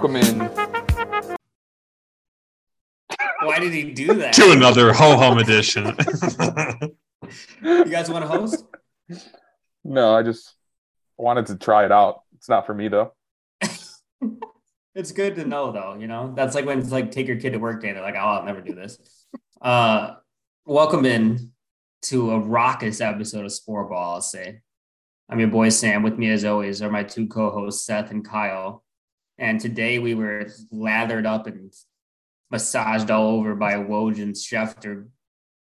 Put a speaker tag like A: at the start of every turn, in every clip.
A: Welcome in. Why did he do that?
B: to another ho hum edition.
A: You guys want to host?
C: No, I just wanted to try it out. It's not for me though.
A: It's good to know though, you know. That's like when it's like take your kid to work day. They're like, oh, I'll never do this. Uh welcome in to a raucous episode of Sport Ball, I'll say. I'm your boy Sam. With me as always are my two co-hosts, Seth and Kyle. And today we were lathered up and massaged all over by Woj and Schefter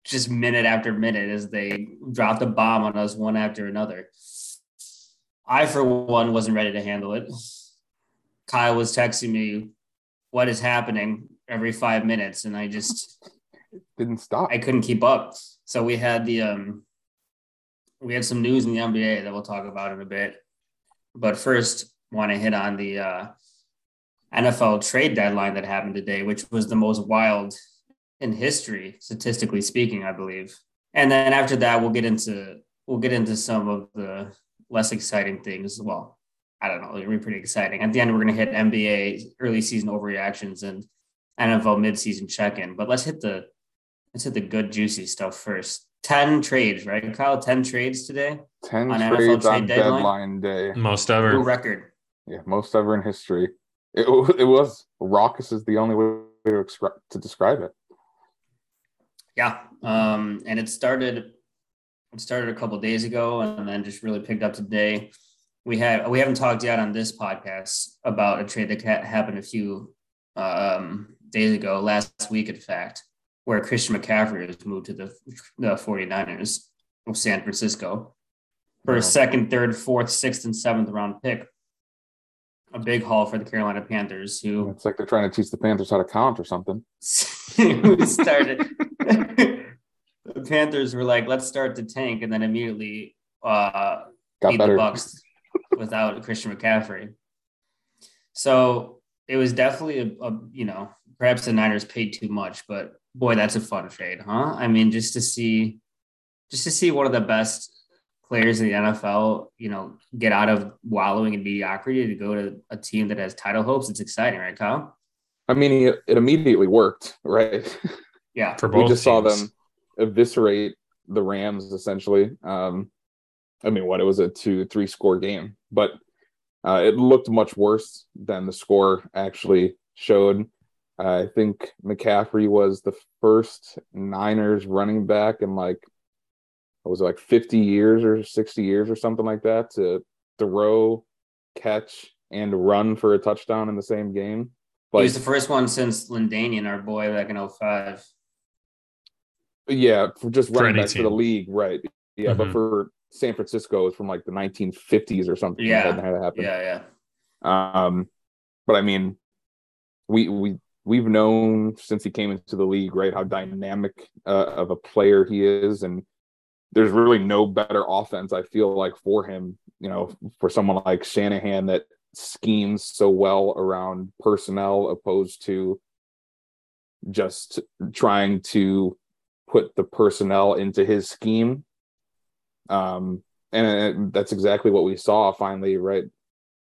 A: just minute after minute as they dropped a bomb on us one after another. I, for one, wasn't ready to handle it. Kyle was texting me, What is happening every five minutes? And I just,
C: Didn't stop.
A: I couldn't keep up. So we had the, um, we had some news in the NBA that we'll talk about in a bit. But first, want to hit on the uh, NFL trade deadline that happened today, which was the most wild in history, statistically speaking, I believe. And then after that, we'll get into we'll get into some of the less exciting things. as Well, I don't know, it'll be pretty exciting. At the end, we're gonna hit NBA early season overreactions and NFL midseason check-in. But let's hit the let's hit the good juicy stuff first. 10 trades, right? Kyle, 10 trades today.
C: Ten
A: on NFL
C: trades
A: trade
C: on
A: deadline?
C: deadline day.
B: Most ever.
A: New
B: ever.
A: record.
C: Yeah, most ever in history. It, it was raucous is the only way to, to describe it.
A: Yeah. Um, and it started it started a couple days ago and then just really picked up today. We had we haven't talked yet on this podcast about a trade that ha- happened a few um, days ago, last week, in fact, where Christian McCaffrey was moved to the, the 49ers of San Francisco for a second, third, fourth, sixth, and seventh round pick. A big haul for the Carolina Panthers, who
C: It's like they're trying to teach the Panthers how to count or something.
A: who started the Panthers were like, let's start the tank, and then immediately uh
C: Got
A: beat
C: better.
A: the Bucks without Christian McCaffrey. So it was definitely a, a you know perhaps the Niners paid too much, but boy, that's a fun trade, huh? I mean, just to see, just to see one of the best players in the NFL, you know, get out of wallowing in mediocrity to go to a team that has title hopes. It's exciting, right, Kyle?
C: I mean, it, it immediately worked, right?
A: Yeah.
B: For both
C: we just saw them eviscerate the Rams essentially. Um, I mean, what it was a two, three score game, but uh, it looked much worse than the score actually showed. I think McCaffrey was the first Niners running back in like, what was it, like 50 years or 60 years or something like that to throw, catch, and run for a touchdown in the same game.
A: he was the first one since LaDainian, our boy, back in 05.
C: Yeah, for just
B: For
C: running
B: back
C: backs for the league, right? Yeah, but
B: Mhm.
C: for San Francisco, it's from like the 1950s or something.
A: Yeah.
C: that had happened.
A: Yeah, yeah.
C: Um, but I mean, we we we've known since he came into the league, right, how dynamic uh, of a player he is, and there's really no better offense. I feel like for him, you know, for someone like Shanahan that schemes so well around personnel, opposed to just trying to put the personnel into his scheme. Um, and that's exactly what we saw finally, right?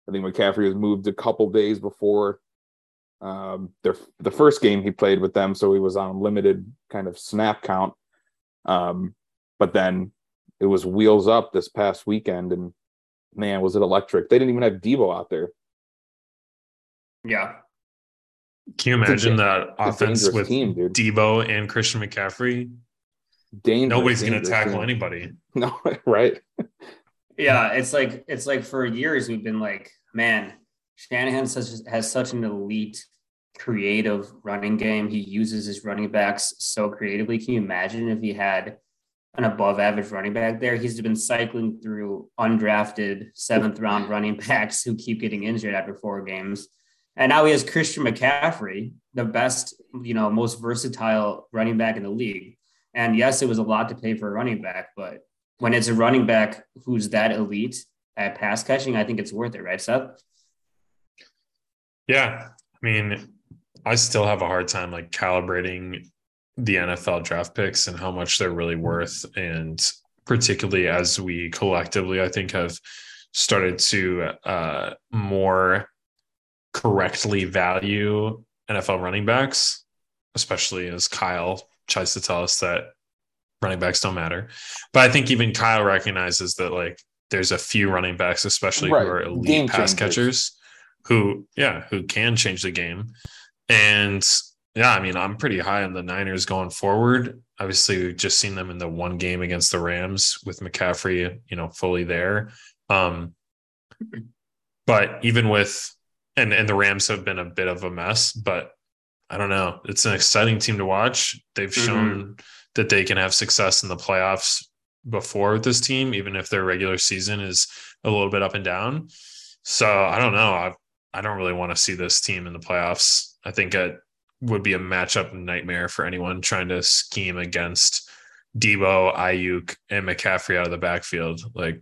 C: I think McCaffrey was moved a couple days before um, their the first game he played with them, so he was on limited kind of snap count. Um, but then it was wheels up this past weekend, and man, was it electric! They didn't even have Debo out there.
A: Yeah.
B: Can you imagine
C: da-
B: that offense with
C: team, dude.
B: Debo and Christian McCaffrey?
C: Dangerous,
B: Nobody's going to tackle
C: team.
B: anybody.
C: No, right?
A: Yeah. It's like, it's like for years we've been like, man, Shanahan says, has such an elite creative running game. He uses his running backs so creatively. Can you imagine if he had an above average running back there? He's been cycling through undrafted seventh round running backs who keep getting injured after four games. And now he has Christian McCaffrey, the best, you know, most versatile running back in the league. And yes, it was a lot to pay for a running back, but when it's a running back who's that elite at pass catching, I think it's worth it, right, Seth?
B: Yeah. I mean, I still have a hard time like calibrating the NFL draft picks and how much they're really worth. And particularly as we collectively, I think, have started to uh, more correctly value NFL running backs, especially as Kyle tries to tell us that running backs don't matter. But I think even Kyle recognizes that like there's a few running backs, especially
C: Right.
B: who are elite
C: Game
B: pass
C: changers.
B: catchers, who yeah, who can change the game. And yeah, I mean, I'm pretty high on the Niners going forward. Obviously, we've just seen them in the one game against the Rams with McCaffrey, you know, fully there. Um, but even with and and the Rams have been a bit of a mess, but I don't know. It's an exciting team to watch. They've
A: Mhm.
B: shown that they can have success in the playoffs before with this team, even if their regular season is a little bit up and down. So I don't know. I I don't really want to see this team in the playoffs. I think it would be a matchup nightmare for anyone trying to scheme against Debo, Aiyuk, and McCaffrey out of the backfield. Like,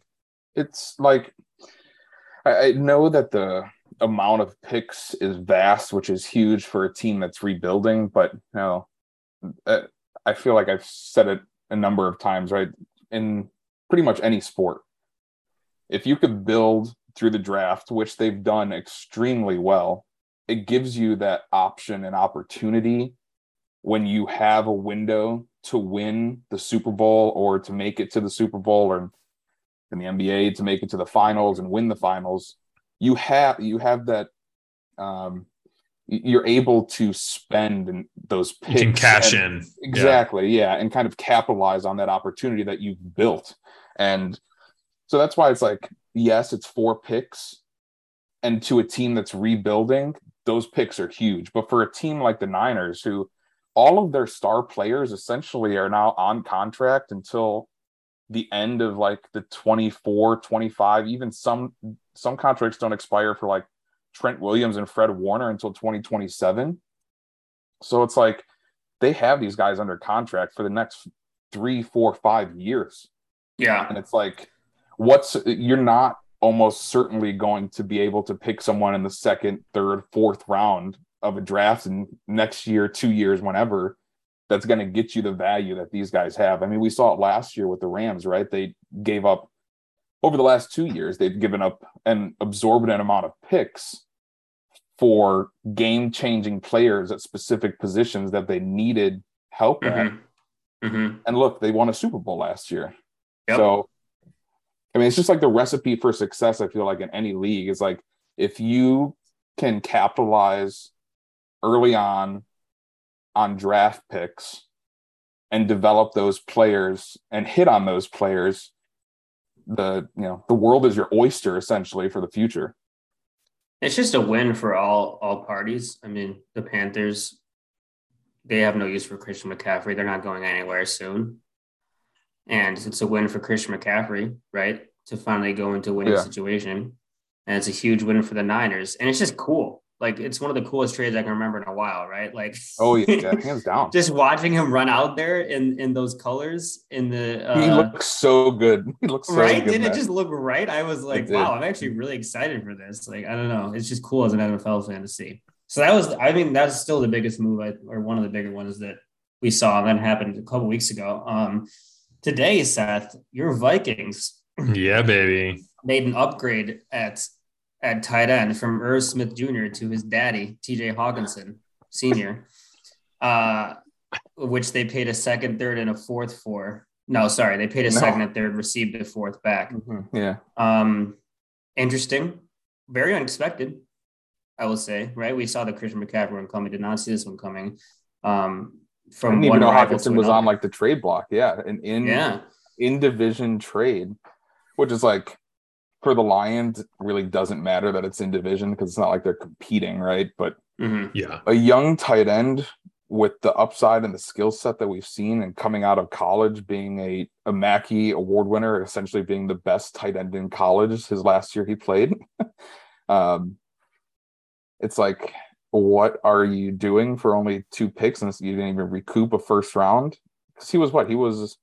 C: it's like I, know that the amount of picks is vast, which is huge for a team that's rebuilding. But you know, uh, I feel like I've said it a number of times, right? In pretty much any sport, if you could build through the draft, which they've done extremely well, it gives you that option and opportunity when you have a window to win the Super Bowl or to make it to the Super Bowl or in the NBA to make it to the finals and win the finals, you have you have that um you're able to spend those
B: you
C: picks
B: can cash
C: and-
B: in. Yeah.
C: exactly yeah. and kind of capitalize on that opportunity that you've built and so that's why it's like yes it's four picks and to a team that's rebuilding those picks are huge but for a team like the niners who all of their star players essentially are now on contract until the end of like the 24 25 even some some contracts don't expire for like Trent Williams and Fred Warner until 2027 so it's like they have these guys under contract for the next three, four, five years.
A: Yeah.
C: And it's like, what's you're not almost certainly going to be able to pick someone in the second, third, fourth round of a draft in next year, two years, whenever that's going to get you the value that these guys have. I mean, we saw it last year with the Rams, right? They gave up over the last two years, they've given up an absorbent amount of picks for game changing players at specific positions that they needed help at.
A: Mhm. Mhm.
C: And look, they won a Super Bowl last year.
A: Yep.
C: So, I mean, it's just like the recipe for success. I feel like in any league is like if you can capitalize early on on draft picks and develop those players and hit on those players, the you know the world is your oyster essentially for the future.
A: It's just a win for all all parties. I mean, the Panthers, they have no use for Christian McCaffrey. They're not going anywhere soon. And it's a win for Christian McCaffrey, right? To finally go into a winning
C: Yeah.
A: situation. And it's a huge win for the Niners. And it's just cool. Like it's one of the coolest trades I can remember in a while, right? Like
C: Oh yeah, hands down.
A: just watching him run out there in in those colors in the uh,
C: he looks so good. He looks so
A: right
C: good.
A: didn't it just look right i was like wow i'm actually really excited for this like i don't know it's just cool as an nfl fan to see so that was i mean that's still the biggest move I, or one of the bigger ones that we saw that happened a couple weeks ago um today seth your vikings
B: Yeah, baby.
A: made an upgrade at at tight end from Irv Smith Jr. to his daddy, TJ Hockenson Sr., uh, which they paid a second, third, and a fourth for. No, sorry, they paid a
C: No.
A: second and third, received a fourth back.
C: Mhm, Yeah.
A: Um, interesting, very unexpected, I will say. Right, we saw the Christian McCaffrey one coming, did not see this one coming. Um,
C: I
A: from
C: didn't even
A: one
C: know
A: rival Hockenson
C: was on like the trade block. Yeah, an in
A: yeah,
C: in division trade, which is like for the Lions really doesn't matter that it's in division because it's not like they're competing, right? But
A: Mhm.
B: Yeah.
C: a young tight end with the upside and the skill set that we've seen and coming out of college being a, a Mackey award winner, essentially being the best tight end in college his last year he played. um, it's like, what are you doing for only two picks and you didn't even recoup a first round? Because he was what? He was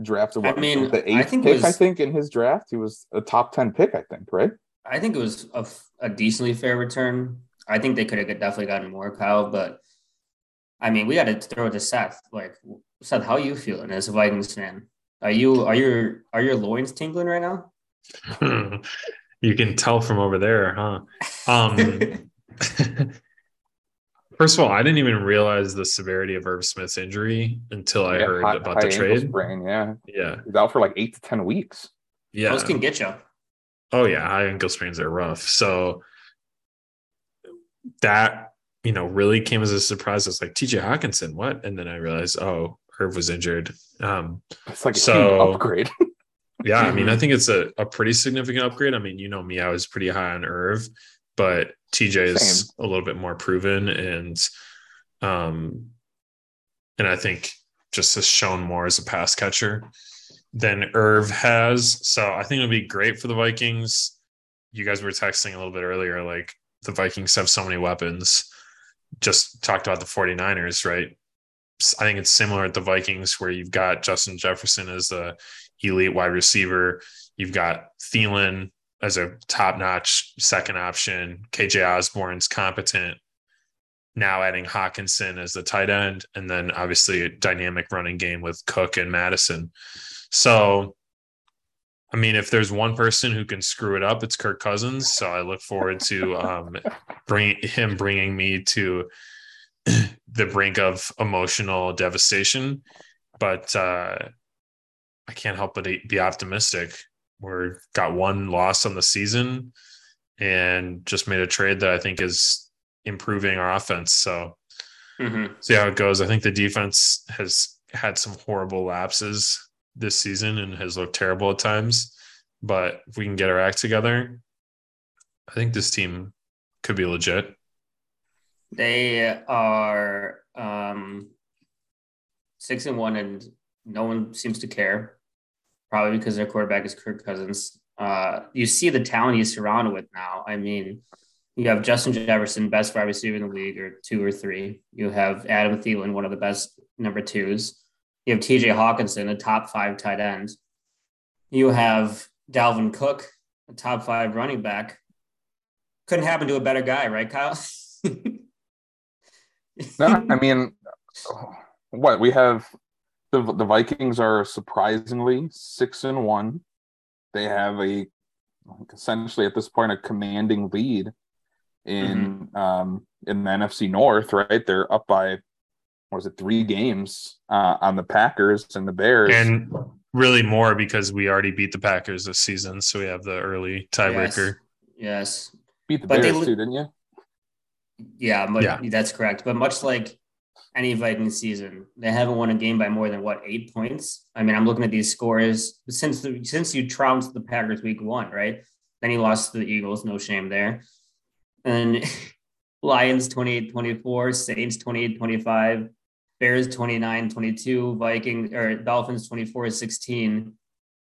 C: drafted
A: I mean,
C: the
A: I
C: eighth
A: think it
C: pick, I think, in his draft. He was a top 10 pick, I think, right?
A: I think it was a decently fair return. I think they could have definitely gotten more, Kyle. But I mean, we got to throw it to Seth. Like, Seth, how are you feeling as a Vikings fan? Are you are your are your loins tingling right now?
B: you can tell from over there, huh? Um, First of all, I didn't even realize the severity of Irv Smith's injury until I
C: Yeah,
B: heard
C: high-
B: about
C: high
B: the trade.
C: sprain, yeah,
B: Yeah.
C: he's out for like eight to ten weeks.
B: Yeah.
A: Those can get you.
B: Oh yeah, high ankle sprains are rough. So that you know really came as a surprise. It's like TJ Hockenson, what? And then I realized, oh, Irv was injured. Um,
C: It's like a
B: So-
C: huge upgrade.
B: yeah, I mean, I think it's a, a pretty significant upgrade. I mean, you know me, I was pretty high on Irv, but TJ is a little bit more proven and um and I think just has shown more as a pass catcher than Irv has. So I think it'll be great for the Vikings. You guys were texting a little bit earlier, like the Vikings have so many weapons. Just talked about the 49ers, right? I think it's similar at the Vikings where you've got Justin Jefferson as the elite wide receiver. You've got Thielen as a top notch second option. KJ Osborn's competent. Now adding Hockenson as the tight end, and then obviously a dynamic running game with Cook and Madison. So, I mean, if there's one person who can screw it up, it's Kirk Cousins. So I look forward to um, bring him bringing me to the brink of emotional devastation. But uh, I can't help but be optimistic. We're got one loss on the season and just made a trade that I think is improving our offense. So
A: hmm
B: see how it goes. I think the defense has had some horrible lapses this season and has looked terrible at times. But if we can get our act together, I think this team could be legit.
A: They are um, six and one, and no one seems to care. Probably because their quarterback is Kirk Cousins. Uh, you see the talent he's surrounded with now. I mean, you have Justin Jefferson, best wide receiver in the league, or two or three. You have Adam Thielen, one of the best number twos. You have TJ Hockenson, a top five tight end. You have Dalvin Cook, a top five running back. Couldn't happen to a better guy, right, Kyle?
C: No, I mean, what we have the the Vikings are surprisingly six and one. They have a essentially at this point a commanding lead in um in the NFC North. Right, they're up by what was it three games uh, on the Packers and the Bears.
B: And really more because we already beat the Packers this season. So we have the early tiebreaker.
A: Yes.
C: beat the
A: but they
C: Bears
A: li-
C: too, didn't you?
A: Yeah, but
B: Yeah.
A: that's correct. But much like any Viking season, they haven't won a game by more than what eight points. I mean, I'm looking at these scores since the, since you trounced the Packers week one, right? Then you lost to the Eagles, no shame there. And Lions 28 24, Saints 28 25, Bears 29 22, Vikings or Dolphins 24 16,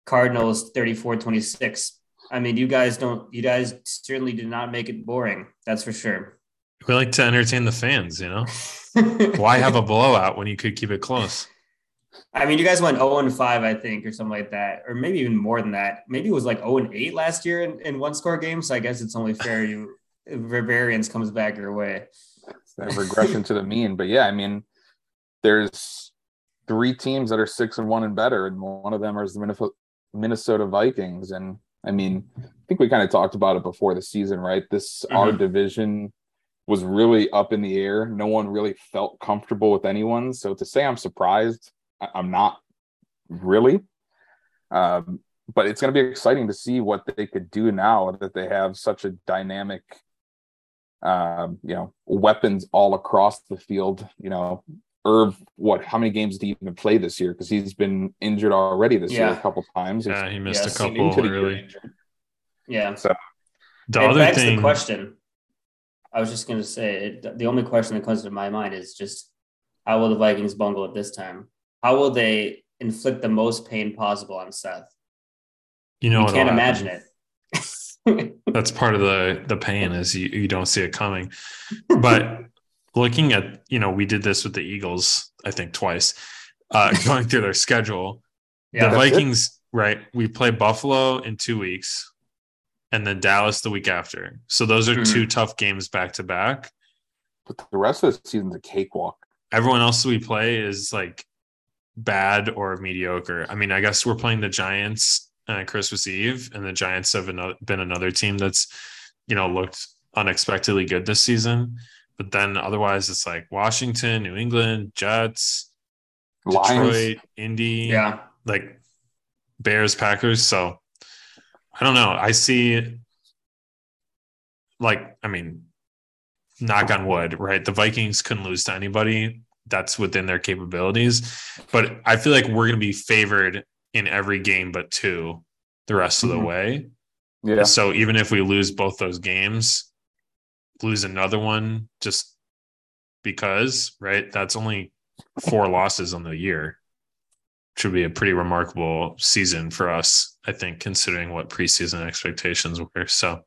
A: Cardinals 34 26. I mean, you guys don't, you guys certainly did not make it boring. That's for sure.
B: We like to entertain the fans, you know? Why have a blowout when you could keep it close?
A: I mean, you guys went 0 and 5, I think, or something like that, or maybe even more than that. Maybe it was like 0 and 8 last year in, in one score games. So I guess it's only fair you variance comes back your way.
C: It's that regression to the mean. But yeah, I mean, there's three teams that are six and one and better, and one of them is the Minnesota Minnesota Vikings. And I mean, I think we kind of talked about it before the season, right? This our
A: Mhm.
C: division was really up in the air. No one really felt comfortable with anyone. So to say I'm surprised, I- I'm not really. Um, but it's going to be exciting to see what they could do now that they have such a dynamic um, you know, weapons all across the field. You know, Irv, what? How many games did he even play this year? Because he's been injured already this year a couple times.
B: Yeah, he missed
A: Yes,
B: a couple
C: the year
B: early.
C: injured.
A: Yeah.
B: The
A: it
B: other
A: begs
B: thing,
A: the question. I was just going to say the only question that comes to my mind is just how will the Vikings bungle it this time? How will they inflict the most pain possible on Seth?
B: you know,
A: you can't
B: happen.
A: imagine it.
B: That's part of the the pain is you, you don't see it coming. But looking at, you know, we did this with the Eagles, I think twice, uh, going through their schedule.
A: yeah.
B: the
C: That's it?
B: Vikings, right? We play Buffalo in two weeks and then Dallas the week after. So those are
A: Mhm.
B: two tough games back to back.
C: But the rest of the season's a cakewalk.
B: Everyone else we play is like bad or mediocre. I mean, I guess we're playing the Giants on Christmas Eve, and the Giants have another, been another team that's, you know, looked unexpectedly good this season. But then otherwise, it's like Washington, New England, Jets,
C: Lions.
B: Detroit, Indy,
A: Yeah.
B: like Bears, Packers. So I don't know. I see, like, I mean, knock on wood, right? The Vikings couldn't lose to anybody. That's within their capabilities. But I feel like we're going to be favored in every game but two the rest of the
C: Mhm.
B: way.
C: Yeah.
B: So even if we lose both those games, lose another one just because, right? That's only four losses on the year. Should be a pretty remarkable season for us, I think, considering what preseason expectations were. So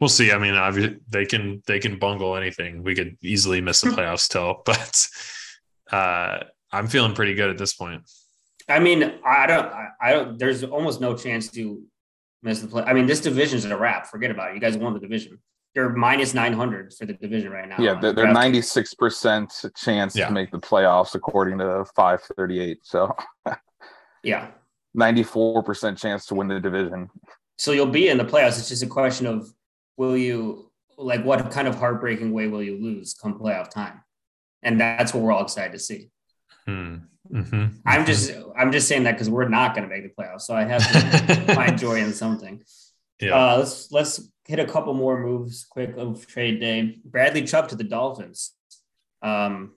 B: we'll see. I mean, obviously they can they can bungle anything. We could easily miss the playoffs still, but uh I'm feeling pretty good at this point.
A: I mean, I don't, I, I don't, there's almost no chance to miss the play. I mean, this division's a wrap. Forget about it. You guys won the division. You're minus 900 for the division right now.
C: Yeah, they're, they're 96% chance
B: Yeah.
C: to make the playoffs according to 538. So
A: Yeah.
C: 94% chance to win the division.
A: So you'll be in the playoffs. It's just a question of will you, like, what kind of heartbreaking way will you lose come playoff time? And that's what we're all excited to see.
B: Hmm. Mhm.
A: I'm just, I'm just saying that because we're not going to make the playoffs. So I have to find joy in something.
B: yeah.
A: Uh, let's let's hit a couple more moves quick of trade day. Bradley Chubb to the Dolphins. Um,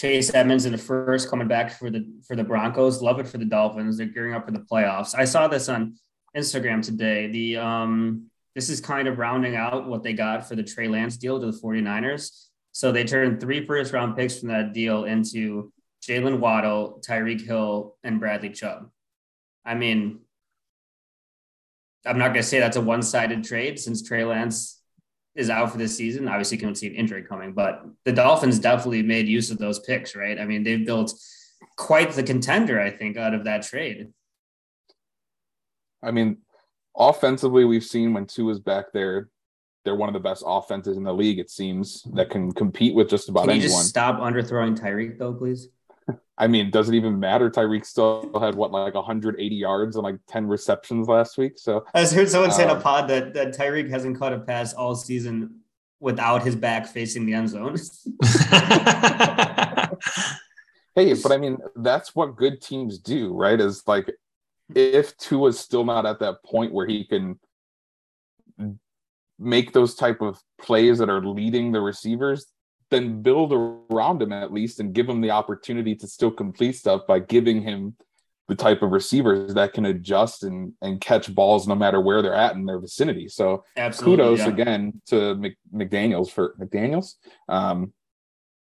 A: Chase Edmonds in the first coming back for the for the Broncos. Love it for the Dolphins. They're gearing up for the playoffs. I saw this on Instagram today. The um, this is kind of rounding out what they got for the Trey Lance deal to the 49ers. So they turned three first round picks from that deal into Jaylen Waddle, Tyreek Hill, and Bradley Chubb. I mean, I'm not going to say that's a one sided trade since Trey Lance is out for this season. Obviously, you can see an injury coming, but the Dolphins definitely made use of those picks, right? I mean, they've built quite the contender, I think, out of that trade.
C: I mean, offensively, we've seen when Tua is back there, they're one of the best offenses in the league, it seems, that can compete with just about
A: Can you
C: anyone.
A: just stop underthrowing Tyreek, though, please?
C: I mean, does it even matter? Tyreek still had what, like 180 yards and like 10 receptions last week. So
A: I was heard someone say in a
C: Um,
A: pod that, that Tyreek hasn't caught a pass all season without his back facing the end zone.
C: Hey, but I mean, that's what good teams do, right? Is like if Tua's still not at that point where he can make those type of plays that are leading the receivers, then build around him at least and give him the opportunity to still complete stuff by giving him the type of receivers that can adjust and and catch balls no matter where they're at in their vicinity. So
A: Absolutely.
C: kudos
A: yeah.
C: again to Mc, McDaniels for McDaniels. Um,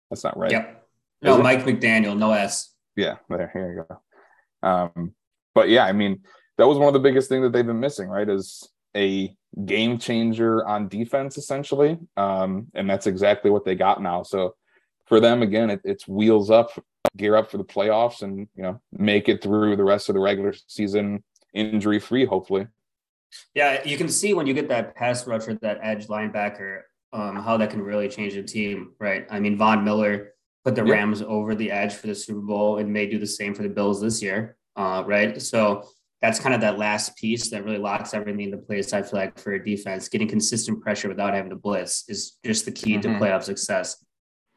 C: that's not right.
A: Yep. No,
C: Is it?
A: Mike McDaniel, no S.
C: Yeah, there, here you go. Um, but yeah, I mean, that was one of the biggest things that they've been missing, right? Is a game changer on defense, essentially. Um, and that's exactly what they got now. So for them, again, it, it's wheels up, gear up for the playoffs, and you know, make it through the rest of the regular season injury free, hopefully.
A: Yeah, you can see when you get that pass rusher, that edge linebacker, um, how that can really change the team, right? I mean, Von Miller put the
C: Yeah.
A: Rams over the edge for the Super Bowl and may do the same for the Bills this year, uh, right? So that's kind of that last piece that really locks everything into place. I feel like for a defense, getting consistent pressure without having to blitz is just the key to
C: Mhm.
A: playoff success.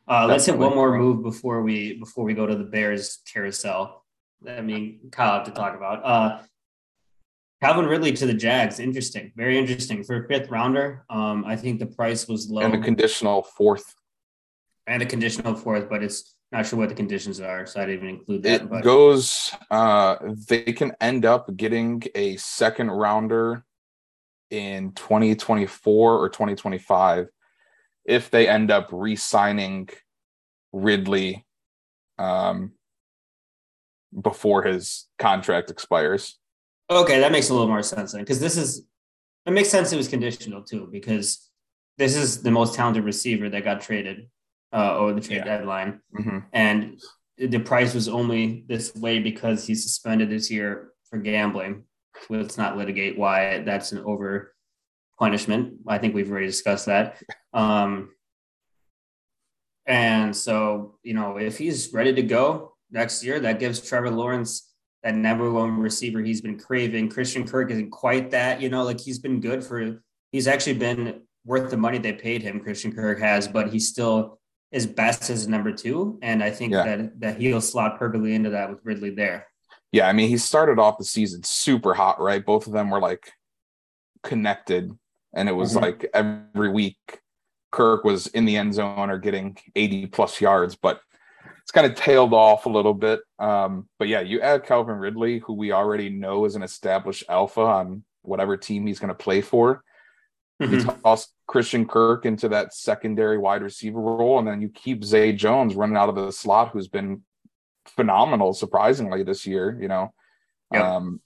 A: Uh, let's hit one more move before we before we go to the Bears carousel. I mean, Kyle have to talk about. Uh, Calvin Ridley to the Jags. Interesting. Very interesting. For a fifth rounder, um, I think the price was low
C: And a conditional fourth.
A: and a conditional fourth, but it's not sure what the conditions are. So I didn't even include that.
C: It
A: but
C: goes uh they can end up getting a second rounder in 2024 or 2025 if they end up re-signing Ridley um before his contract expires.
A: okay, that makes a little more sense then. Because this is it makes sense it was conditional too, because this is the most talented receiver that got traded uh over the trade
C: Yeah.
A: deadline.
C: Mhm.
A: and the price was only this way because he's suspended this year for gambling. Let's not litigate why that's an over punishment. I think we've already discussed that. Um, and so, you know, if he's ready to go next year, that gives Trevor Lawrence that number one receiver he's been craving. Christian Kirk isn't quite that, you know, like he's been good for, he's actually been worth the money they paid him. Christian Kirk has, but he still is best as number two, and I think
C: Yeah.
A: that that he'll slot perfectly into that with Ridley there.
C: Yeah, I mean, he started off the season super hot, right? Both of them were like connected, and it was
A: Mhm.
C: like every week Kirk was in the end zone or getting 80 plus yards, but it's kind of tailed off a little bit. Um, but yeah, you add Calvin Ridley, who we already know is an established alpha on whatever team he's going to play for. You
A: Mhm.
C: toss Christian Kirk into that secondary wide receiver role, and then you keep Zay Jones running out of the slot, who's been phenomenal, surprisingly, this year, you know.
A: Yep.
C: Um,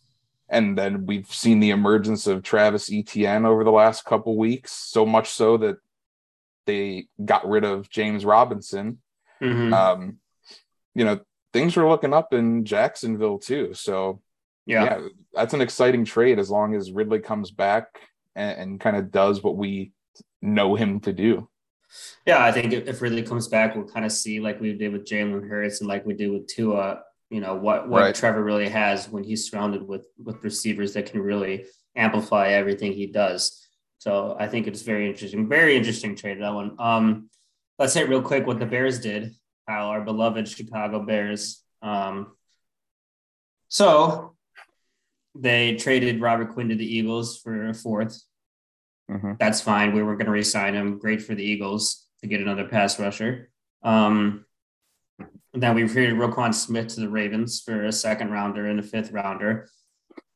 C: and then we've seen the emergence of Travis Etienne over the last couple weeks, so much so that they got rid of James Robinson.
A: Mhm.
C: Um, you know, things were looking up in Jacksonville too. So
A: yeah.
C: yeah, that's an exciting trade as long as Ridley comes back and, and kind of does what we know him to do.
A: Yeah, I think if, Ridley comes back, we'll kind of see like we did with Jalen Hurts and like we did with Tua. You know what what
C: Right.
A: Trevor really has when he's surrounded with with receivers that can really amplify everything he does. So I think it's very interesting, very interesting trade that one. Um, let's hit real quick what the Bears did. Kyle, our beloved Chicago Bears. Um, so they traded Robert Quinn to the Eagles for a fourth
C: Mhm.
A: that's fine. We were going to resign him. Great for the Eagles to get another pass rusher. Um, then we traded Roquan Smith to the Ravens for a second rounder and a fifth rounder.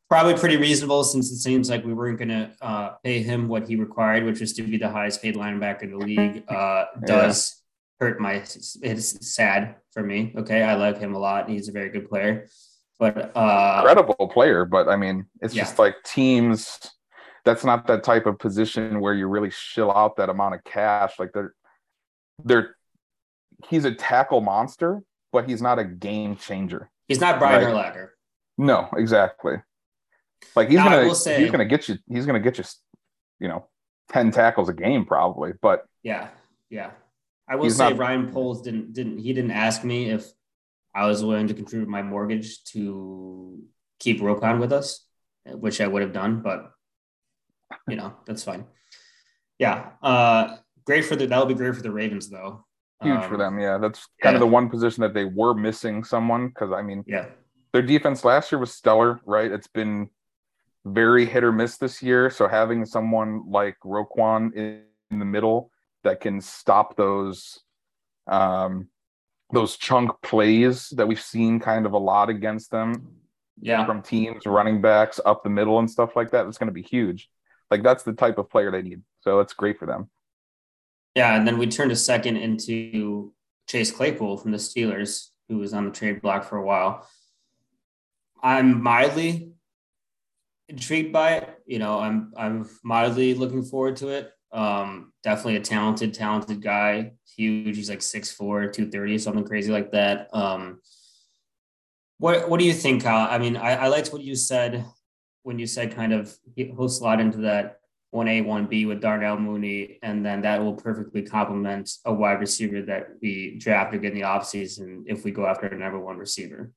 A: Probably pretty reasonable since it seems like we weren't going to uh, pay him what he required, which is to be the highest paid linebacker in the league. Uh, does hurt my. It's sad for me. Okay, I love him a lot. He's a very good player, but uh,
C: Incredible player, but I mean, it's
A: Yeah.
C: just like teams. That's not that type of position where you really shill out that amount of cash. Like they're, they're, he's a tackle monster, but he's not a game changer.
A: he's not Brian
C: Right.
A: Urlacher.
C: No, exactly. Like he's
A: Now,
C: gonna
A: say-
C: he's gonna get you he's gonna get you you know 10 tackles a game probably, but
A: Yeah, yeah. I will say
C: not-
A: Ryan Poles didn't didn't he didn't ask me if I was willing to contribute my mortgage to keep Roquan with us, which I would have done, but you know that's fine. Yeah, uh, great for the that'll be great for the Ravens though.
C: huge for
A: Um,
C: them. Yeah, that's kind of the one position that they were missing someone because I mean
A: Yeah,
C: their defense last year was stellar, right? It's been very hit or miss this year. So having someone like Roquan in, in the middle that can stop those um those chunk plays that we've seen kind of a lot against them
A: yeah,
C: from teams, running backs up the middle and stuff like that. It's going to be huge. Like that's the type of player they need. So it's great for them.
A: yeah. And then we turned a second into Chase Claypool from the Steelers, who was on the trade block for a while. I'm mildly intrigued by it. You know, I'm I'm mildly looking forward to it. Um, definitely a talented, talented guy. Huge. He's like 6'4, 230, something crazy like that. Um, what what do you think, Kyle? I mean, I, I liked what you said when you said kind of he- he'll slot into that 1A, 1B with Darnell Mooney, and then that will perfectly complement a wide receiver that we drafted in the offseason if we go after a number one receiver.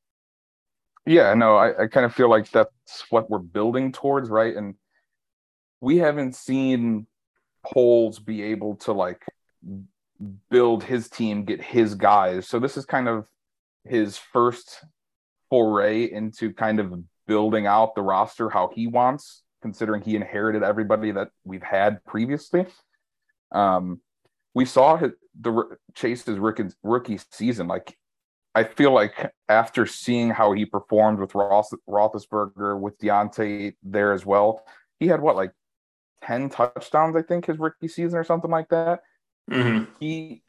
C: Yeah, no, I, I kind of feel like that's what we're building towards, right? And we haven't seen Poles be able to like build his team, get his guys. So this is kind of his first foray into kind of building out the roster how he wants, considering he inherited everybody that we've had previously. Um, we saw his, the Chase's rookie, rookie season. Like, I feel like after seeing how he performed with Ross, Roethlisberger, with Diontae there as well, he had what like ten touchdowns, I think, his rookie season or something like that.
A: Mm-hmm.
C: He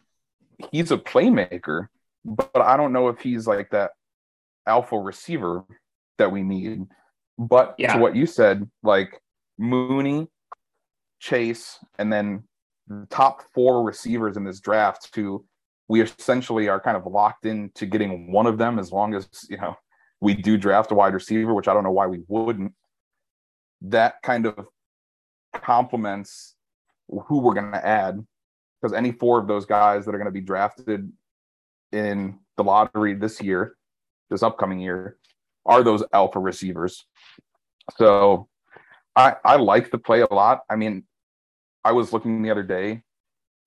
C: he's a playmaker, but I don't know if he's like that alpha receiver that we need. But
A: Yeah.
C: to what you said, like Mooney, Chase, and then the top four receivers in this draft who we essentially are kind of locked into getting one of them as long as you know we do draft a wide receiver, which I don't know why we wouldn't. That kind of complements who we're going to add because any four of those guys that are going to be drafted in the lottery this year, this upcoming year, are those alpha receivers. So I I like the play a lot. I mean, I was looking the other day,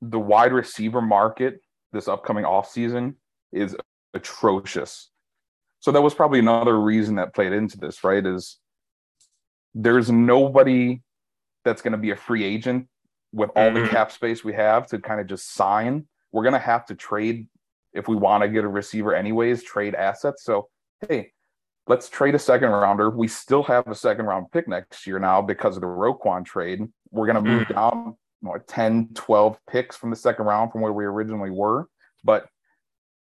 C: the wide receiver market this upcoming offseason is atrocious. So that was probably another reason that played into this, right? Is there's nobody that's going to be a free agent with all the
A: Mhm.
C: cap space we have to kind of just sign. We're going to have to trade if we want to get a receiver anyways, trade assets. So, hey, let's trade a second rounder. We still have a second round pick next year now because of the Roquan trade. We're going to move down what, 10, 12 picks from the second round from where we originally were. But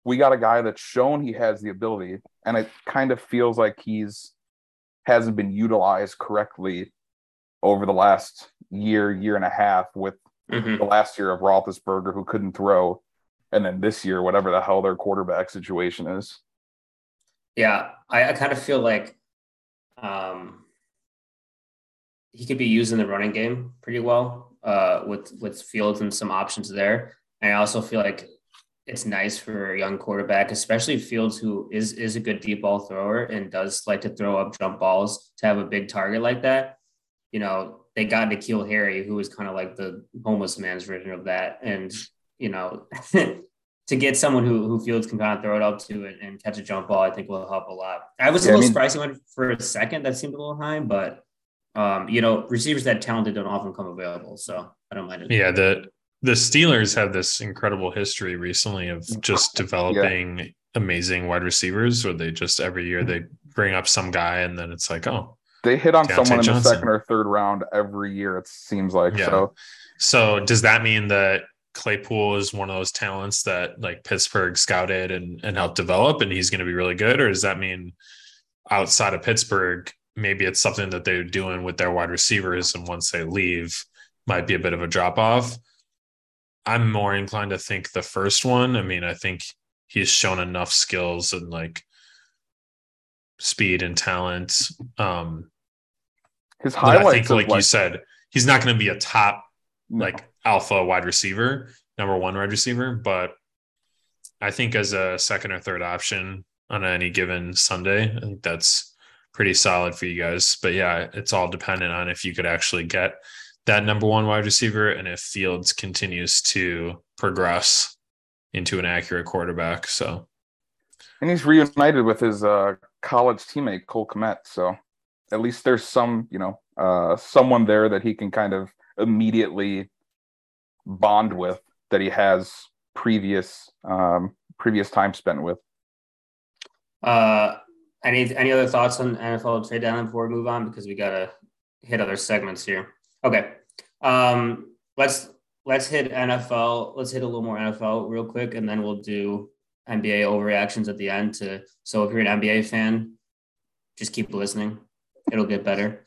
C: we got a guy that's shown he has the ability, and it kind of feels like he's hasn't been utilized correctly over the last year, year and a half with
A: Mhm.
C: the last year of Roethlisberger who couldn't throw, and then this year, whatever the hell their quarterback situation is.
A: Yeah, I, I kind of feel like um, he could be used in the running game pretty well uh, with with Fields and some options there. And I also feel like it's nice for a young quarterback, especially Fields, who is is a good deep ball thrower and does like to throw up jump balls to have a big target like that. You know, they got N'Keal Harry, who was kind of like the homeless man's version of that, and you know. to get someone who who Fields can kind of throw it up to and, and catch a jump ball, I think will help a lot. I was
C: Yeah,
A: a
C: I
A: little
C: mean-
A: surprised he went for a second. That seemed a little high, but um, you know, receivers that talented don't often come available, so I don't mind it.
B: Yeah, the the Steelers have this incredible history recently of just developing amazing wide receivers where they just every year they bring up some guy and then it's like, oh.
C: They hit on
B: Diontae
C: someone in the second or third round every year, it seems like.
B: Yeah.
C: So
B: So does that mean that Claypool is one of those talents that like Pittsburgh scouted and, and helped develop and he's going to be really good? Or does that mean outside of Pittsburgh, maybe it's something that they're doing with their wide receivers and once they leave might be a bit of a drop off? I'm more inclined to think the first one. I mean, I think he's shown enough skills and like speed and talent. Um,
C: his
B: but I
C: highlights,
B: think,
C: of,
B: like, you said, he's not going to be a top
C: no.
B: like alpha wide receiver, number one wide receiver. But I think as a second or third option on any given Sunday, I think that's pretty solid for you guys. But yeah, it's all dependent on if you could actually get that number one wide receiver and if Fields continues to progress into an accurate quarterback. So
C: and he's reunited with his uh, college teammate Cole Kmet. So at least there's some, you know, uh, someone there that he can kind of immediately bond with that he has previous um, previous time spent with.
A: Uh, any any other thoughts on NFL trade deadline before we move on? Because we gotta hit other segments here. Okay, um, let's let's hit NFL. Let's hit a little more NFL real quick, and then we'll do NBA overreactions at the end. To so if you're an NBA fan, just keep listening. It'll get better.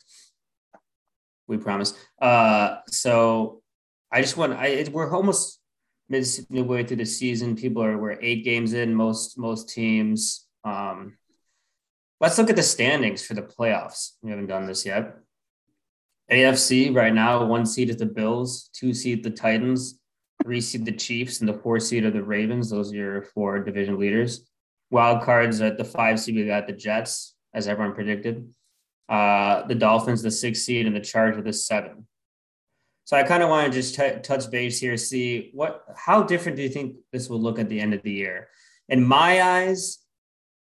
A: We promise. Uh, so I just want I it, we're almost midway through the season. People are we're eight games in. Most most teams. Um, let's look at the standings for the playoffs. We haven't done this yet. AFC right now, one seed is the Bills, two seed the Titans, three seed the Chiefs, and the four seed are the Ravens. Those are your four division leaders. Wild cards at the five seed, we got the Jets, as everyone predicted. Uh, the Dolphins, the six seed, and the Chargers, the seven. So I kind of want to just t- touch base here, see what, how different do you think this will look at the end of the year? In my eyes,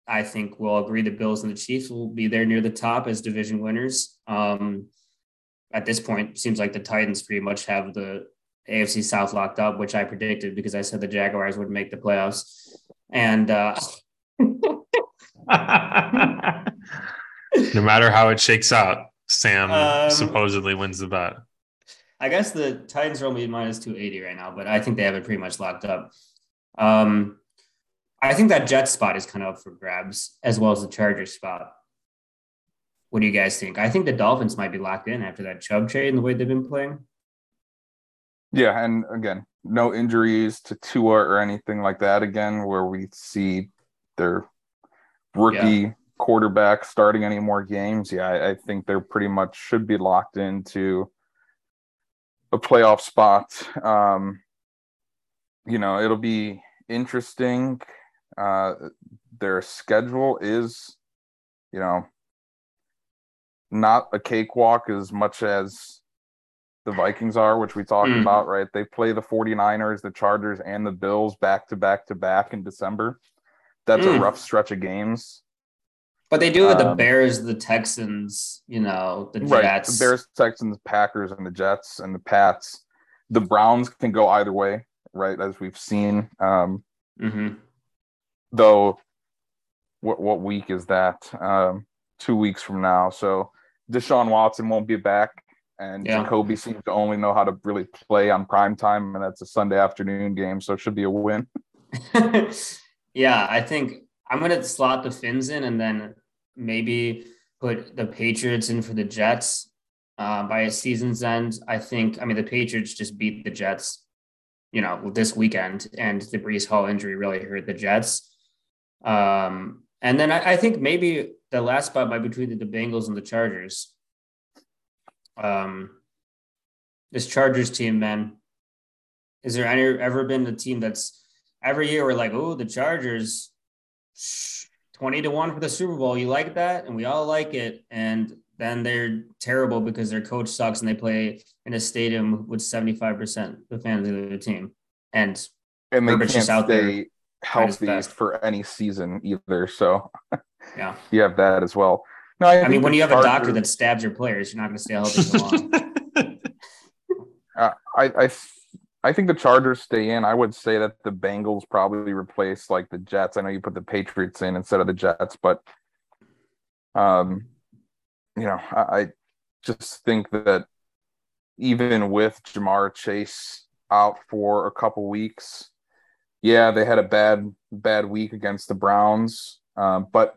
A: I think we'll agree the Bills and the Chiefs will be there near the top as division winners. Um, at this point, seems like the Titans pretty much have the AFC South locked up, which I predicted because I said the Jaguars would make the playoffs. And uh,
B: no matter how it shakes out, Sam
A: Um,
B: supposedly wins the bet.
A: I guess the Titans are only minus 280 right now, but I think they have it pretty much locked up. Um, I think that Jets spot is kind of up for grabs as well as the Chargers spot. What do you guys think? I think the Dolphins might be locked in after that Chubb trade and the way they've been playing.
C: Yeah, and again, no injuries to Tua or anything like that. Again, where we see their rookie quarterback starting any more games. Yeah, I, I think they're pretty much should be locked into a playoff spot. Um, you know, it'll be interesting. Uh, their schedule is, you know, not a cakewalk as much as the Vikings are, which we talked
A: Mm.
C: about, right? They play the 49ers, the Chargers, and the Bills back to back to back in December. That's a
A: Mm.
C: rough stretch of games.
A: But they do with the
C: Um,
A: Bears, the Texans, you know, the Jets. Right.
C: The Bears, Texans, Packers, and the Jets and the Pats. The Browns can go either way, right? As we've seen. Um,
A: Mhm.
C: though what what week is that? Um, two weeks from now. So Deshaun Watson won't be back, and
A: Yeah.
C: Jacoby seems to only know how to really play on prime time, and that's a Sunday afternoon game, so it should be a win.
A: yeah, I think I'm gonna slot the Fins in and then maybe put the Patriots in for the Jets uh, by a season's end. I think I mean the Patriots just beat the Jets, you know, this weekend, and the Breece Hall injury really hurt the Jets. Um, and then I, I think maybe the last spot might be between the Bengals and the Chargers. Um, this Chargers team, man, is there any ever been a team that's every year we're like, oh, the Chargers, 20 to 1 for the Super Bowl. You like that? And we all like it. And then they're terrible because their coach sucks and they play in a stadium with 75% of the fans of the team. And
C: And they
A: Herbert's
C: can't
A: out
C: stay healthy for any season either. So
A: yeah,
C: you have that as well. No, I,
A: I mean, when you have a doctor that stabs your players, you're not going to stay healthy for long.
C: Uh, I, I I think the Chargers stay in. I would say that the Bengals probably replace like the Jets. I know you put the Patriots in instead of the Jets, but um, you know, I, I just think that even with Ja'Marr Chase out for a couple weeks, yeah, they had a bad bad week against the Browns, um, but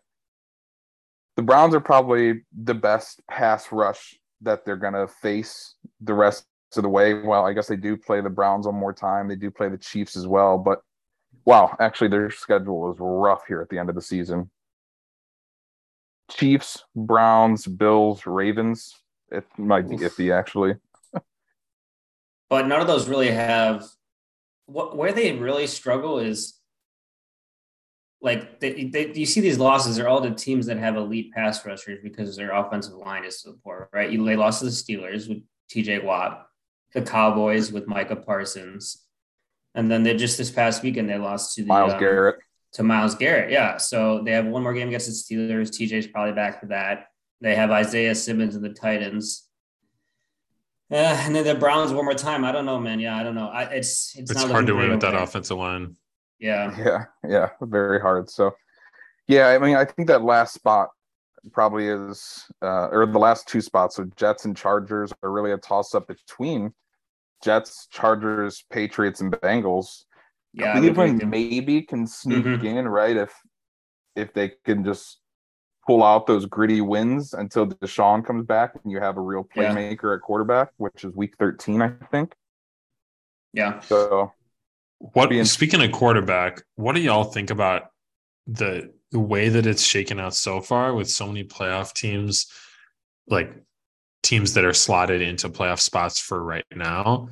C: the Browns are probably the best pass rush that they're gonna face the rest of the way. Well, I guess they do play the Browns one more time. They do play the Chiefs as well, but wow, actually their schedule is rough here at the end of the season. Chiefs, Browns, Bills, Ravens. It might be iffy actually.
A: but none of those really have what where they really struggle is like they, they, you see these losses They're all the teams that have elite pass rushers because their offensive line is so poor, right? You they lost to the Steelers with TJ Watt, the Cowboys with Micah Parsons, and then they just this past weekend they lost to the
C: Miles
A: um,
C: Garrett.
A: to Myles Garrett. Yeah. So they have one more game against the Steelers. TJ's probably back for that. They have Isaiah Simmons and the Titans. Yeah, and then the Browns one more time. I don't know, man. Yeah, I don't know. I, it's it's,
B: it's
A: not
B: hard to win with that
A: over
B: offensive line.
A: Yeah.
C: Yeah, yeah, very hard. So, yeah, I mean, I think that last spot probably is, uh, or the last two spots. So Jets and Chargers are really a toss up between Jets, Chargers, Patriots, and Bengals.
A: Yeah. I would agree with
C: Cleveland
A: you.
C: maybe can sneak
A: Mhm.
C: in, right? If if they can just pull out those gritty wins until Deshaun comes back and you have a real
A: Yeah.
C: playmaker at quarterback, which is week 13, I think.
A: Yeah.
C: So
B: What
C: Being-
B: speaking of quarterback, what do y'all think about the, the way that it's shaken out so far with so many playoff teams, like teams that are slotted into playoff spots for right now,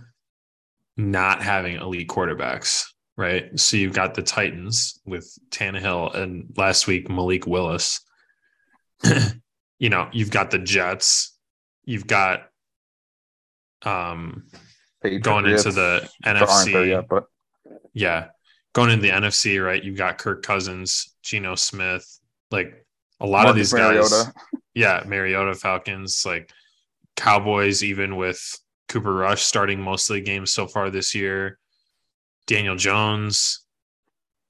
B: not having elite quarterbacks, right? So you've got the Titans with Tannehill and last week Malik Willis. you know, you've got the Jets, you've got um going into the
C: Patriots
B: NFC.
C: yet, but
B: Yeah. Going into the NFC, right? You've got Kirk Cousins, Geno Smith, like a lot of these guys.
C: Mariota.
B: Yeah, Mariota Falcons, like Cowboys, even with Cooper Rush starting most of the games so far this year. Daniel Jones,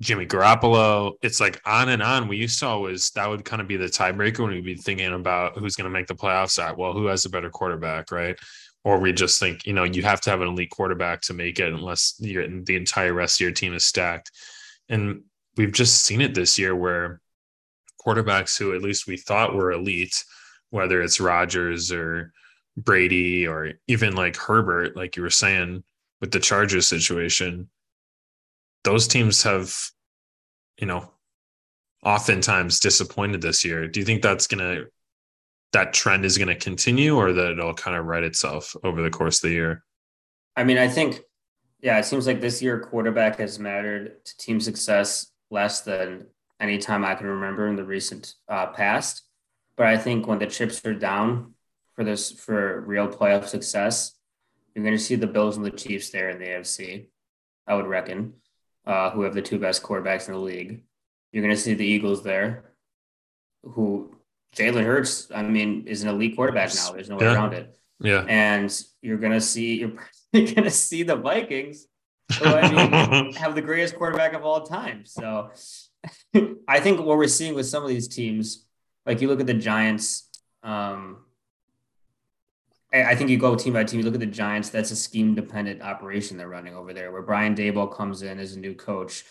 B: Jimmy Garoppolo. It's like on and on. We used to always that would kind of be the tiebreaker when we'd be thinking about who's going to make the playoffs. At well, who has a better quarterback, right? Or we just think you know you have to have an elite quarterback to make it, unless the entire rest of your team is stacked. And we've just seen it this year where quarterbacks who at least we thought were elite, whether it's Rodgers or Brady or even like Herbert, like you were saying with the Chargers situation, those teams have, you know, oftentimes disappointed this year. Do you think that's gonna that trend is gonna continue or that it'll kind of right itself over the course of the year?
A: I mean, I think, yeah, it seems like this year quarterback has mattered to team success less than any time I can remember in the recent uh, past. But I think when the chips are down for this for real playoff success, You're going to see the Bills and the Chiefs there in the AFC, I would reckon, uh, who have the two best quarterbacks in the league. You're going to see the Eagles there, who Jalen Hurts, I mean, is an elite quarterback now. There's no way
B: Yeah.
A: around it.
B: Yeah.
A: And you're going to see, you're going to see the Vikings, who I mean, have the greatest quarterback of all time. So I think what we're seeing with some of these teams, like you look at the Giants, um, I think you go team by team. You look at the Giants. That's a scheme dependent operation they're running over there, where Brian Daboll comes in as a new coach,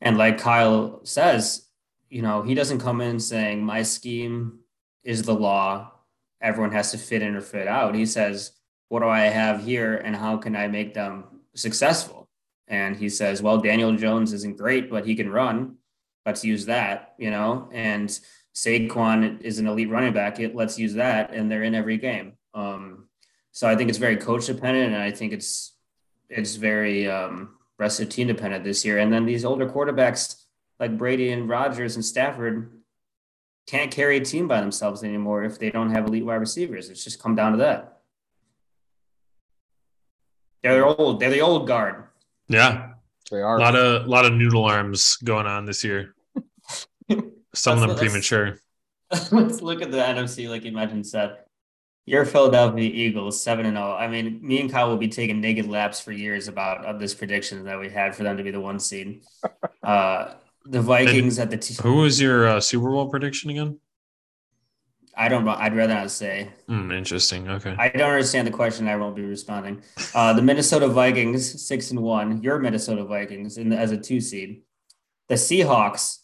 A: and like Kyle says, you know, he doesn't come in saying my scheme is the law. Everyone has to fit in or fit out. He says, what do I have here, and how can I make them successful? And he says, well, Daniel Jones isn't great, but he can run. Let's use that, you know. And Saquon is an elite running back. It, let's use that, and they're in every game. Um, so I think it's very coach dependent, and I think it's it's very um, rest of team dependent this year. And then these older quarterbacks like Brady and Rodgers and Stafford can't carry a team by themselves anymore if they don't have elite wide receivers. It's just come down to that. They're old. They're the old guard.
B: yeah.
C: They are.
B: A
C: are.
B: lot of a lot of noodle arms going on this year. Some of them
A: That's- that's-
B: premature.
A: Let's look at the NFC like you mentioned, Seth. Your Philadelphia Eagles, 7 and 0. I mean, me and Kyle will be taking naked laps for years about of this prediction that we had for them to be the one seed. Uh, the Vikings at the t-
B: Who was your uh, Super Bowl prediction again?
A: I don't know. I'd rather not say.
B: Hmm, interesting. Okay.
A: I don't understand the question. I won't be responding. Uh, the Minnesota Vikings, six and one. Your Minnesota Vikings in the, as a two seed. The Seahawks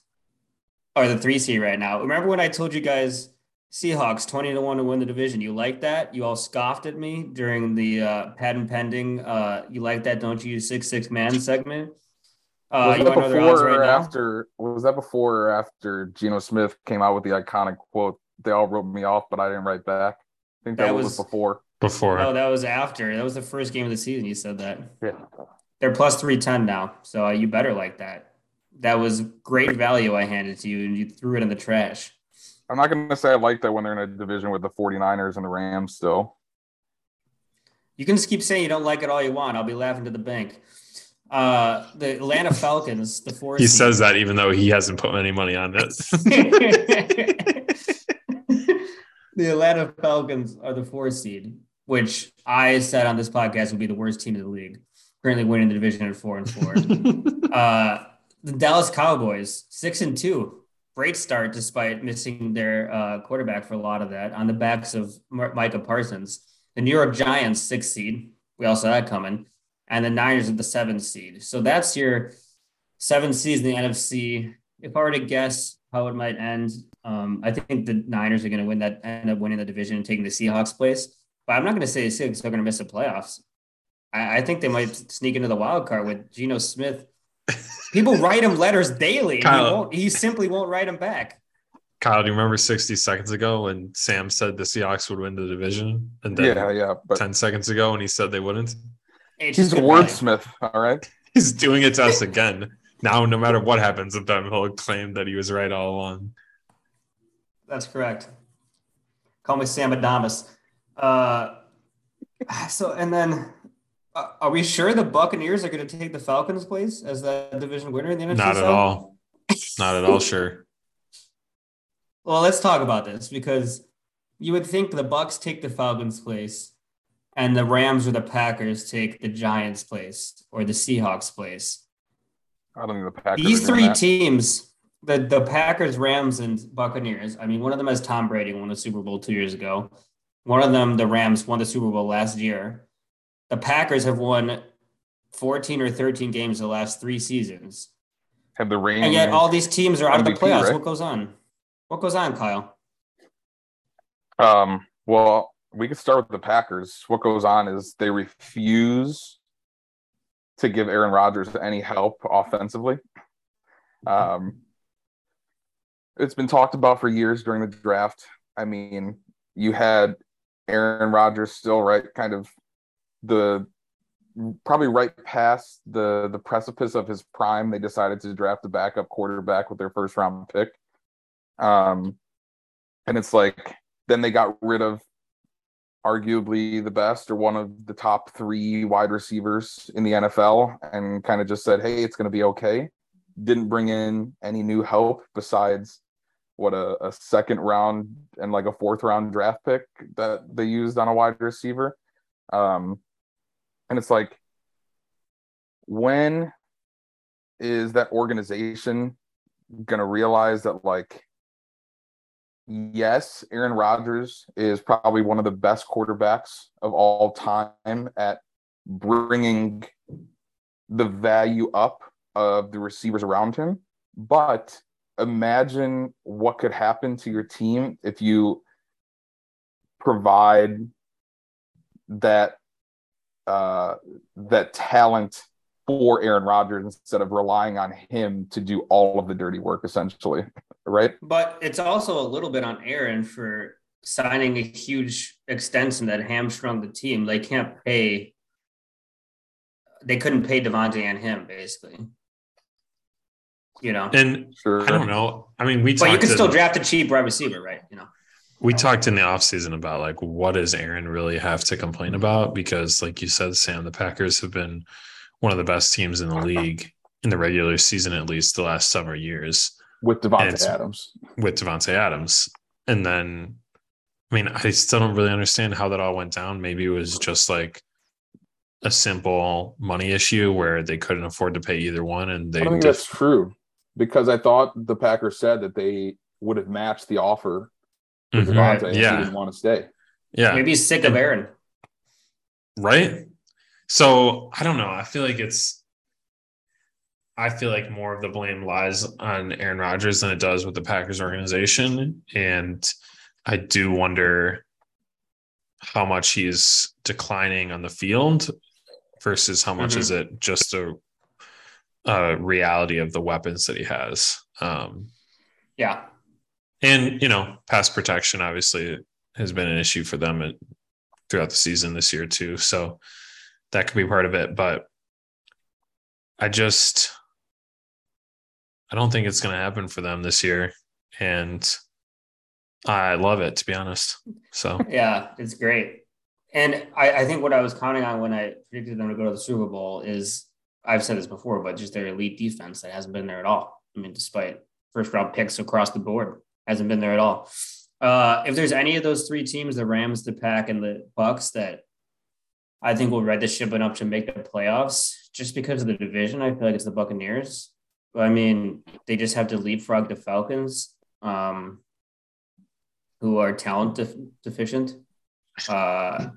A: are the three seed right now. Remember when I told you guys Seahawks twenty to one to win the division? You like that? You all scoffed at me during the uh, patent pending. Uh, you like that? Don't you? Six six man segment. Uh,
C: was
A: you
C: that
A: want to odds
C: before
A: right
C: or
A: now?
C: after? Was that before or after Geno Smith came out with the iconic quote? They all wrote me off, but I didn't write back. I think that,
A: That
C: was,
A: was-
C: before.
B: Before.
A: No, that was after. That was the first game of the season. You said that.
C: Yeah.
A: They're plus 310 now. So uh, you better like that. That was great value I handed to you, and you threw it in the trash.
C: I'm not going to say I like that when they're in a division with the 49ers and the Rams still.
A: You can just keep saying you don't like it all you want. I'll be laughing to the bank. Uh, the Atlanta Falcons, the four.
B: he
A: seed-
B: says that even though he hasn't put any money on it.
A: the Atlanta Falcons are the four seed, which I said on this podcast would be the worst team in the league. Currently winning the division at four and four. uh, the Dallas Cowboys, six and two. Great start despite missing their uh, quarterback for a lot of that on the backs of Micah Parsons. The New York Giants, six seed. We all saw that coming. And the Niners are the seventh seed. So that's your seven seeds in the NFC. If I were to guess how it might end, um, I think the Niners are going to win that, end up winning the division and taking the Seahawks place. But I'm not going to say the Seahawks are going to miss the playoffs. I, I think they might sneak into the wild card with Geno Smith. People write him letters daily. and He, won't, he simply won't write them back.
B: Kyle, do you remember 60 seconds ago when Sam said the Seahawks would win the division? And then
C: Yeah, yeah. But
B: 10 seconds ago when he said they wouldn't?
C: He's a wordsmith. All right.
B: He's doing it to us again. Now, no matter what happens with them, he'll claim that he was right all along.
A: That's correct. Call me Sam Adamas. Uh, so, and then Uh, are we sure the Buccaneers are going to take the Falcons' place as the division winner in the NFC?
B: Not at all. Not at all sure.
A: Well, let's talk about this because you would think the Bucks take the Falcons' place, and the Rams or the Packers take the Giants' place or the Seahawks' place.
C: I don't think the Packers.
A: These
C: are doing
A: three
C: that.
A: teams, the the Packers, Rams, and Buccaneers. I mean, one of them has Tom Brady won the Super Bowl two years ago. One of them, the Rams, won the Super Bowl last year. The Packers have won 14 or 13 games the last three seasons.
C: have the reigning.
A: And yet all these teams are out of the playoffs.
C: right?
A: What goes on? What goes on, Kyle?
C: Um, well, we could start with the Packers. What goes on is they refuse to give Aaron Rodgers any help offensively. Um, it's been talked about for years during the draft. I mean, you had Aaron Rodgers still right, kind of the probably right past the the precipice of his prime. They decided to draft a backup quarterback with their first round pick. Um, and it's like then they got rid of arguably the best or one of the top three wide receivers in the NFL and kind of just said, hey, it's going to be okay. Didn't bring in any new help besides what a, a second round and like a fourth round draft pick that they used on a wide receiver. Um, and it's like, when is that organization going to realize that, like, yes, Aaron Rodgers is probably one of the best quarterbacks of all time at bringing the value up of the receivers around him. But imagine what could happen to your team if you provide that uh, that talent for Aaron Rodgers instead of relying on him to do all of the dirty work, essentially, right?
A: But it's also a little bit on Aaron for signing a huge extension that hamstrung the team. They can't pay. They couldn't pay Davante and him basically. You know,
B: and sure. I don't know. I mean, we
A: but you can still draft a cheap wide receiver, right? You know,
B: we talked in the offseason about like what does Aaron really have to complain about? Because, like you said, Sam, the Packers have been one of the best teams in the league in the regular season, at least the last several years.
C: With Davante Adams.
B: With Davante Adams. And then, I mean, I still don't really understand how that all went down. Maybe it was just like a simple money issue where they couldn't afford to pay either one. And they
C: I think did... that's true because I thought the Packers said that they would have matched the offer for mm-hmm. Davante yeah. he didn't want to stay.
B: Yeah.
A: Maybe he's sick of Aaron.
B: Right? So I don't know. I feel like it's I feel like more of the blame lies on Aaron Rodgers than it does with the Packers organization. And I do wonder how much he's declining on the field versus how much mm-hmm. is it just a, a, reality of the weapons that he has. Um,
A: yeah.
B: And, you know, pass protection obviously has been an issue for them at, throughout the season this year, too. So, that could be part of it. But I just I don't think it's going to happen for them this year, and I love it to be honest. So
A: yeah, it's great. And I, I think what I was counting on when I predicted them to go to the Super Bowl is I've said this before, but just their elite defense that hasn't been there at all. I mean, despite first round picks across the board, hasn't been there at all. Uh, if there's any of those three teams, the Rams, the Pack, and the Bucks, that I think will ride the ship enough to make the playoffs just because of the division. I feel like it's the Buccaneers. But I mean, they just have to leapfrog the Falcons, um, who are talent def- deficient. Uh,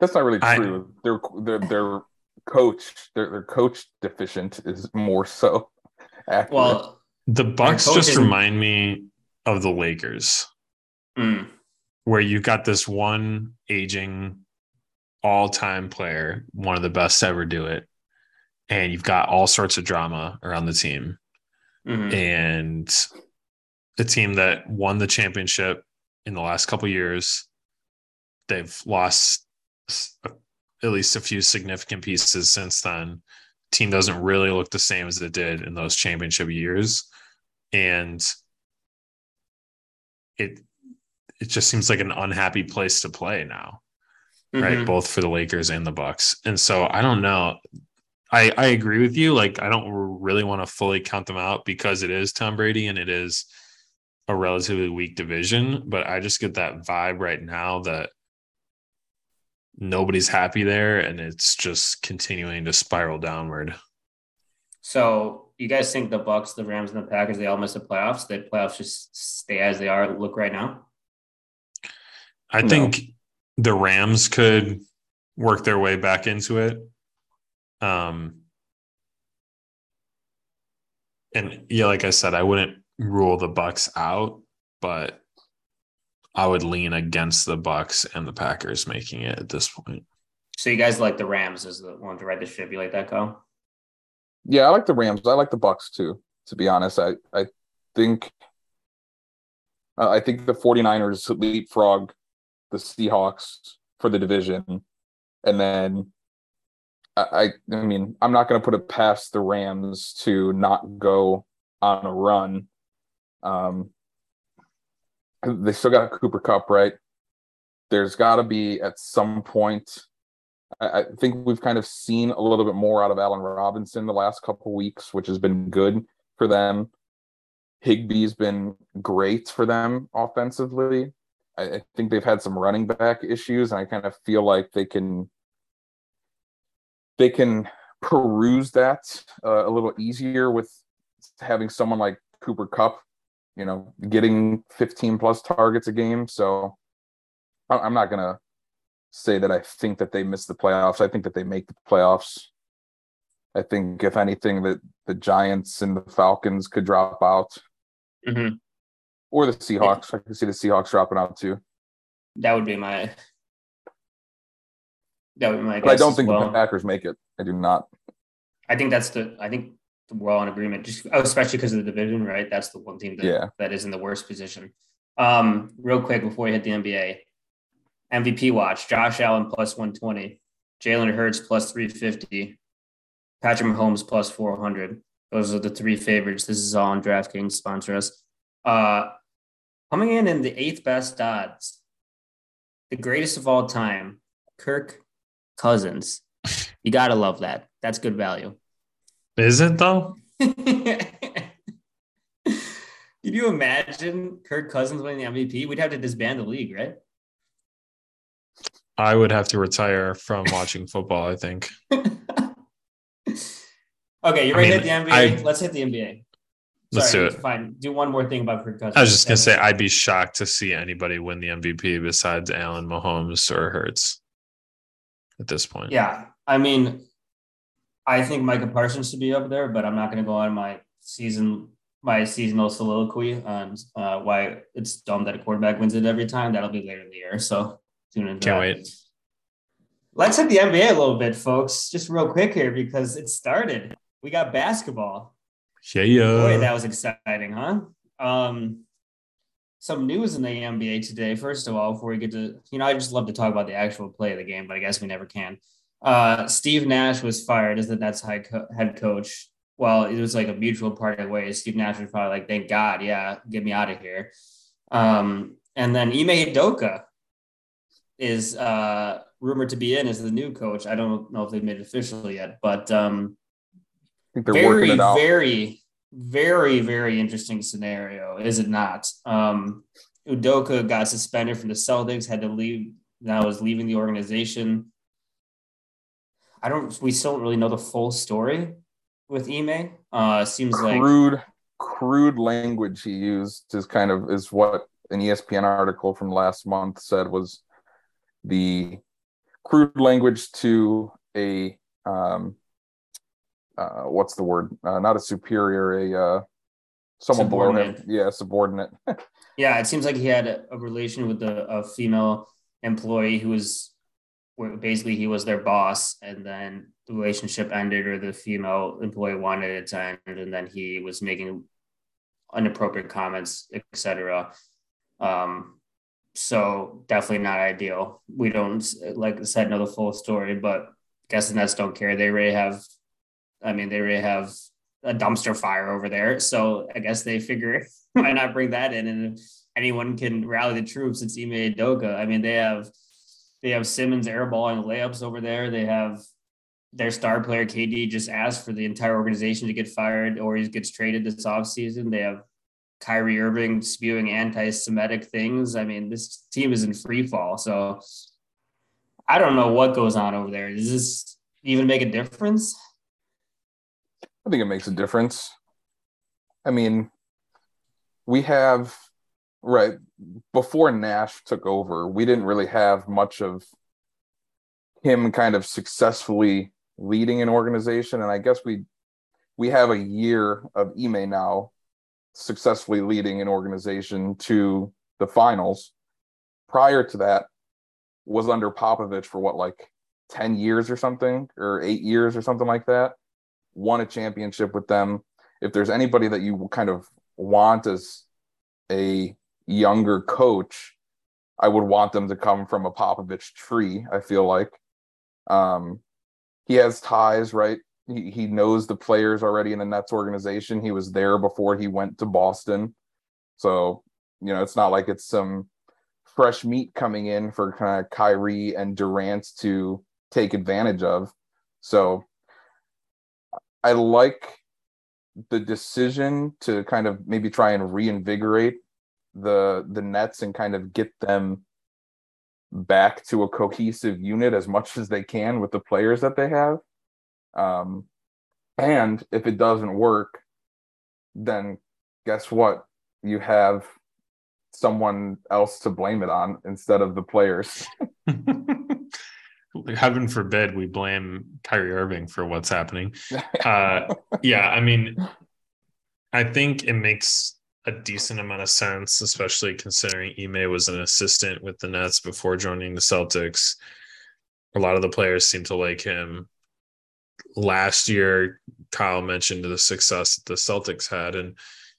C: That's not really true. I, their their their coach their their coach deficient is more so.
A: Accurate. Well,
B: the Bucks just remind me of the Lakers,
A: mm.
B: where you've got this one aging all time player, one of the best to ever do it. And you've got all sorts of drama around the team. Mm-hmm. And the team that won the championship in the last couple years, they've lost at least a few significant pieces since then. Team doesn't really look the same as it did in those championship years. And it it just seems like an unhappy place to play now mm-hmm. right? Both for the Lakers and the Bucks. And so I don't know. I I agree with you. Like I don't really want to fully count them out because it is Tom Brady and it is a relatively weak division, but I just get that vibe right now that nobody's happy there and it's just continuing to spiral downward.
A: So you guys think the Bucks, the Rams, and the Packers they all miss the playoffs? The playoffs just stay as they are. Look right now.
B: I no. think the Rams could work their way back into it. Um, and yeah, like I said, I wouldn't rule the Bucks out, but I would lean against the Bucks and the Packers making it at this point.
A: So you guys like the Rams as the one to ride the ship? You like that, Kyle?
C: Yeah, I like the Rams. I like the Bucks too. To be honest, I I think uh, I think the 49ers leapfrog the Seahawks for the division, and then I I mean I'm not going to put it past the Rams to not go on a run. Um, they still got Cooper Kupp, right? there's got to be at some point. I, think we've kind of seen a little bit more out of Allen Robinson the last couple weeks, which has been good for them. Higbee's been great for them offensively. I, I think they've had some running back issues, and I kind of feel like they can they can peruse that uh, a little easier with having someone like Cooper Kupp, you know, getting 15 plus targets a game. So I'm not gonna say that I think that they miss the playoffs. I think that they make the playoffs. I think if anything that the Giants and the Falcons could drop out.
A: Mm-hmm.
C: Or the Seahawks. I can see the Seahawks dropping out too.
A: That would be my that would be my
C: But I don't think well. the Packers make it. I do not.
A: I think that's the I think we're all in agreement, just oh, especially because of the division, right? That's the one team that,
C: yeah.
A: that is in the worst position. Um, real quick before we hit the NBA, MVP watch: Josh Allen plus 120, Jalen Hurts plus 350, Patrick Mahomes plus 400. Those are the three favorites. This is all on DraftKings sponsor us. Uh, coming in in the eighth best odds, the greatest of all time, Kirk Cousins. You gotta love that. That's good value.
B: Is it though?
A: Can you imagine Kirk Cousins winning the MVP? We'd have to disband the league, right?
B: I would have to retire from watching football, I think.
A: okay, you ready I mean, to hit the NBA? I, Let's hit the NBA.
B: Let's Sorry, do it.
A: Fine. Do one more thing about Kirk Cousins.
B: I was just gonna say I'd be shocked to see anybody win the MVP besides Allen Mahomes or Hurts at this point.
A: Yeah. I mean, I think Micah Parsons should be up there, but I'm not going to go on my season my seasonal soliloquy on uh, why it's dumb that a quarterback wins it every time. That'll be later in the year. So tune in.
B: Can't that. wait.
A: Let's hit the NBA a little bit, folks. Just real quick here because it started. We got basketball.
B: Yeah.
A: Boy, that was exciting, huh? Um, some news in the NBA today. First of all, before we get to, you know, I just love to talk about the actual play of the game, but I guess we never can. Uh, Steve Nash was fired as the Nets head, co- head coach. Well, it was like a mutual party of ways. Steve Nash was probably like, "Thank God, yeah, get me out of here." Um, and then Ime Udoka is uh, rumored to be in as the new coach. I don't know if they've made it official yet, but um, very, very, very, very interesting scenario, is it not? Um, Udoka got suspended from the Celtics, had to leave. Now is leaving the organization. I don't. We still don't really know the full story with Ime. Uh, seems
C: crude,
A: like
C: crude, crude language he used is kind of is what an ESPN article from last month said was the crude language to a um, uh, what's the word? Uh, not a superior, a uh, someone below him. Yeah, subordinate.
A: yeah, it seems like he had a, a relation with a, a female employee who was basically he was their boss and then the relationship ended or the female employee wanted it to end and then he was making inappropriate comments etc um so definitely not ideal we don't like i said know the full story but guess the nets don't care they already have i mean they already have a dumpster fire over there so i guess they figure why not bring that in and if anyone can rally the troops it's Ime Udoka. i mean they have they have Simmons airballing layups over there. They have their star player KD just asked for the entire organization to get fired or he gets traded this offseason. They have Kyrie Irving spewing anti-Semitic things. I mean, this team is in free fall. So I don't know what goes on over there. Does this even make a difference?
C: I think it makes a difference. I mean, we have right before Nash took over, we didn't really have much of him kind of successfully leading an organization. And I guess we we have a year of Ime now successfully leading an organization to the finals. Prior to that, was under Popovich for what like 10 years or something, or eight years or something like that. Won a championship with them. If there's anybody that you kind of want as a younger coach, I would want them to come from a Popovich tree. I feel like um, he has ties, right? He he knows the players already in the Nets organization. He was there before he went to Boston, so you know it's not like it's some fresh meat coming in for kind of Kyrie and Durant to take advantage of. So I like the decision to kind of maybe try and reinvigorate the the Nets and kind of get them back to a cohesive unit as much as they can with the players that they have. Um, and if it doesn't work, then guess what? You have someone else to blame it on instead of the players.
B: Heaven forbid we blame Kyrie Irving for what's happening. Uh, yeah, I mean, I think it makes a decent amount of sense, especially considering Ime was an assistant with the Nets before joining the Celtics. A lot of the players seem to like him. Last year, Kyle mentioned the success that the Celtics had, and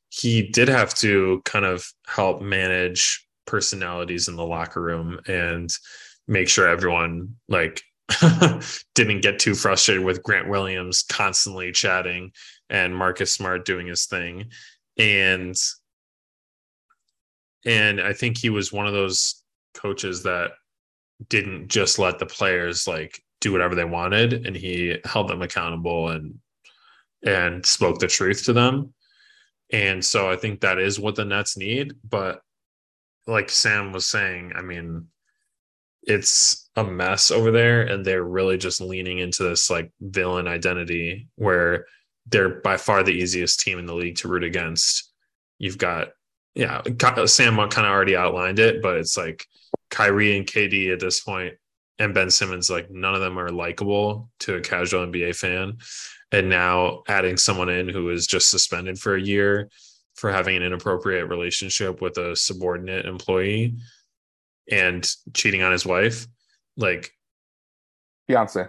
B: he did have to kind of help manage personalities in the locker room and make sure everyone like didn't get too frustrated with Grant Williams constantly chatting and Marcus Smart doing his thing. And and I think he was one of those coaches that didn't just let the players like do whatever they wanted and he held them accountable and and spoke the truth to them. And so I think that is what the Nets need. But like Sam was saying, I mean, it's a mess over there and they're really just leaning into this like villain identity where they're by far the easiest team in the league to root against. You've got yeah, Sam kind of already outlined it, but it's like Kyrie and KD at this point, and Ben Simmons, like none of them are likable to a casual NBA fan. And now adding someone in who is just suspended for a year for having an inappropriate relationship with a subordinate employee and cheating on his wife, like
C: fiance,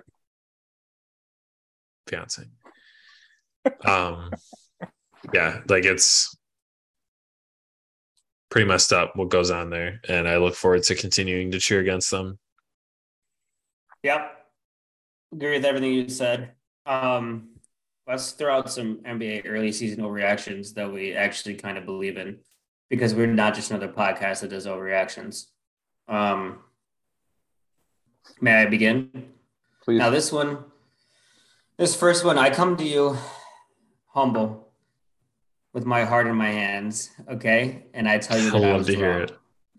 B: fiance. um, yeah, like it's pretty messed up what goes on there. And I look forward to continuing to cheer against them.
A: Yep. Agree with everything you said. Um, let's throw out some NBA early season overreactions that we actually kind of believe in because we're not just another podcast that does overreactions. Um, may I begin?
C: Please.
A: Now, this one, this first one, I come to you humble with my heart in my hands, okay? And I tell you that I, I was to wrong. hear it.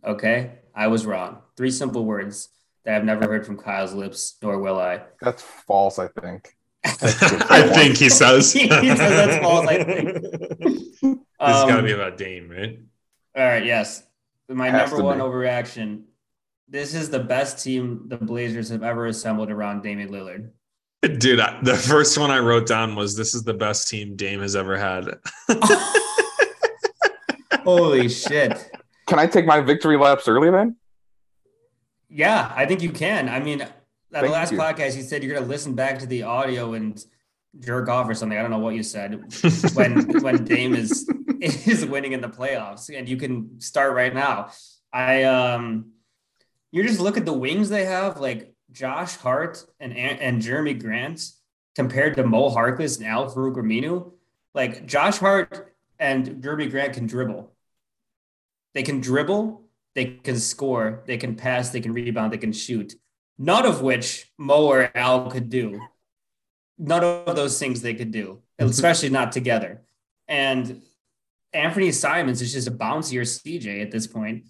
A: Okay? I was wrong. Three simple words that I've never heard from Kyle's lips, nor will I.
C: That's false, I think.
B: I think he says. he says that's false, I
A: think.
B: this um, got to be about Dame, right?
A: All right, yes. My Has number one be. overreaction. This is the best team the Blazers have ever assembled around Damian Lillard.
B: Dude, I, the first one I wrote down was this is the best team Dame has ever had.
A: Holy shit.
C: Can I take my victory laps early then?
A: Yeah, I think you can. I mean, at the last you. podcast, you said you're going to listen back to the audio and jerk off or something. I don't know what you said when when Dame is is winning in the playoffs, and you can start right now. I um, you just look at the wings they have, like Josh Hart and and Jerami Grant compared to Mo Harkless and Al-Farouq Aminu, like Josh Hart and Jerami Grant can dribble. They can dribble, they can score, they can pass, they can rebound, they can shoot. None of which Mo or Al could do. None of those things they could do, mm-hmm. especially not together. And Anfernee Simons is just a bouncier CJ at this point.